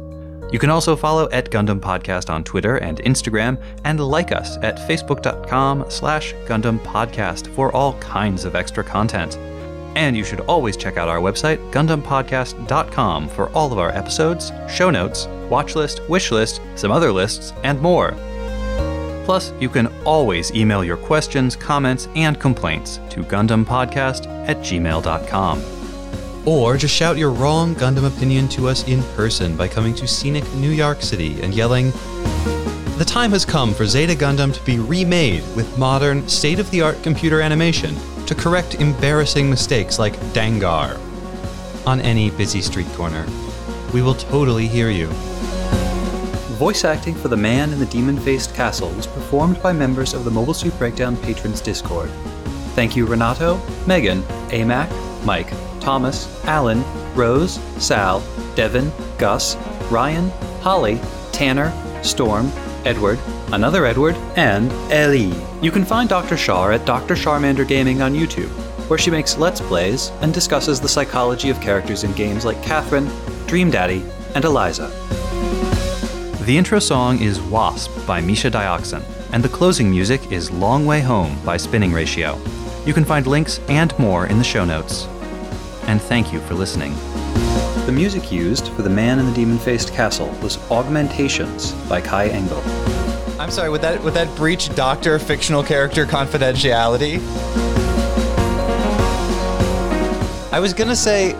You can also follow at Gundam Podcast on Twitter and Instagram, and like us at facebook.com slash Gundam Podcast for all kinds of extra content. And you should always check out our website, GundamPodcast.com, for all of our episodes, show notes, watch list, wish list, some other lists, and more. Plus, you can always email your questions, comments, and complaints to GundamPodcast at gmail.com. Or just shout your wrong Gundam opinion to us in person by coming to scenic New York City and yelling, The time has come for Zeta Gundam to be remade with modern, state of the art computer animation to correct embarrassing mistakes like Dangar. On any busy street corner. We will totally hear you. Voice acting for the man in the demon faced castle was performed by members of the Mobile Suit Breakdown Patrons Discord. Thank you, Renato, Megan, Amac, Mike, Thomas, Alan, Rose, Sal, Devin, Gus, Ryan, Holly, Tanner, Storm, Edward, another Edward, and Ellie. You can find Dr. Shar at Dr. Charmander Gaming on YouTube, where she makes Let's Plays and discusses the psychology of characters in games like Catherine, Dream Daddy, and Eliza. The intro song is Wasp by Misha Dioxin, and the closing music is Long Way Home by Spinning Ratio. You can find links and more in the show notes. And thank you for listening. The music used for The Man in the Demon Faced Castle was Augmentations by Kai Engel. I'm sorry, would that would that breach Doctor fictional character confidentiality? I was gonna say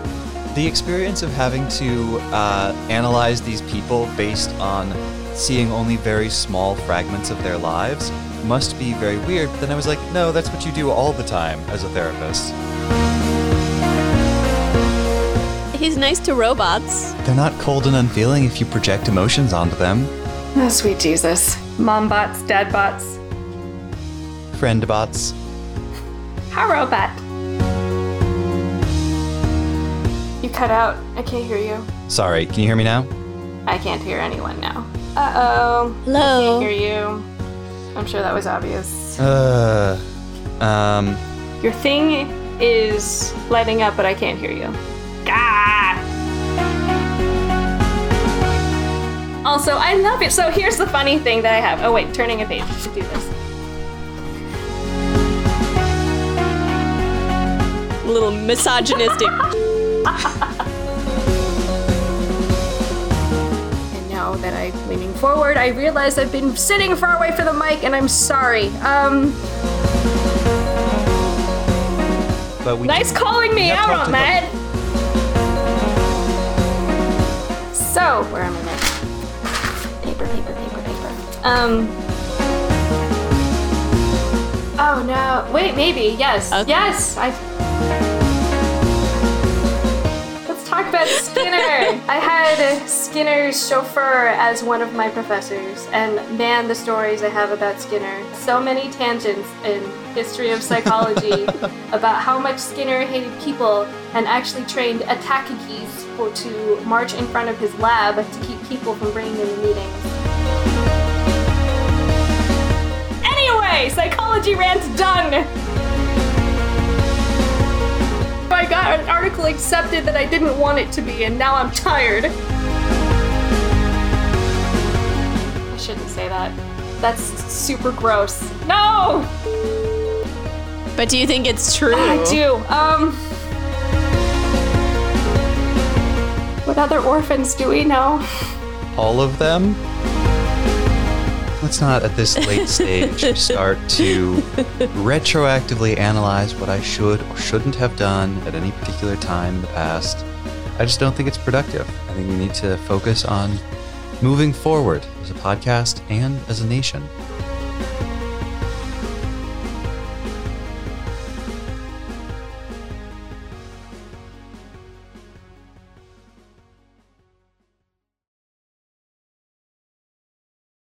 The experience of having to uh, analyze these people based on seeing only very small fragments of their lives must be very weird. But then I was like, no, that's what you do all the time as a therapist. He's nice to robots. They're not cold and unfeeling if you project emotions onto them. Oh, sweet Jesus. Mom bots, dad bots. Friend bots. How robot? You cut out. I can't hear you. Sorry, can you hear me now? I can't hear anyone now. Uh oh. Hello. I can't hear you. I'm sure that was obvious. Uh, um, Your thing is lighting up, but I can't hear you. God. Also, I love it. So here's the funny thing that I have. Oh wait, turning a page to do this. A little misogynistic. And now that I'm leaning forward, I realize I've been sitting far away from the mic, and I'm sorry. Um, but we nice calling me out on to that. So, where am I? Now? Paper, paper, paper, paper. Um. Oh no! Wait, maybe yes, yes. I. talk about Skinner. I had Skinner's chauffeur as one of my professors, and man, the stories I have about Skinner. So many tangents in history of psychology about how much Skinner hated people and actually trained for to march in front of his lab to keep people from bringing in the meetings. Anyway, psychology rant's done. I got an article accepted that I didn't want it to be, and now I'm tired. I shouldn't say that. That's super gross. No! But do you think it's true? I do. Um. What other orphans do we know? All of them? Let's not at this late stage start to retroactively analyze what I should or shouldn't have done at any particular time in the past. I just don't think it's productive. I think we need to focus on moving forward as a podcast and as a nation.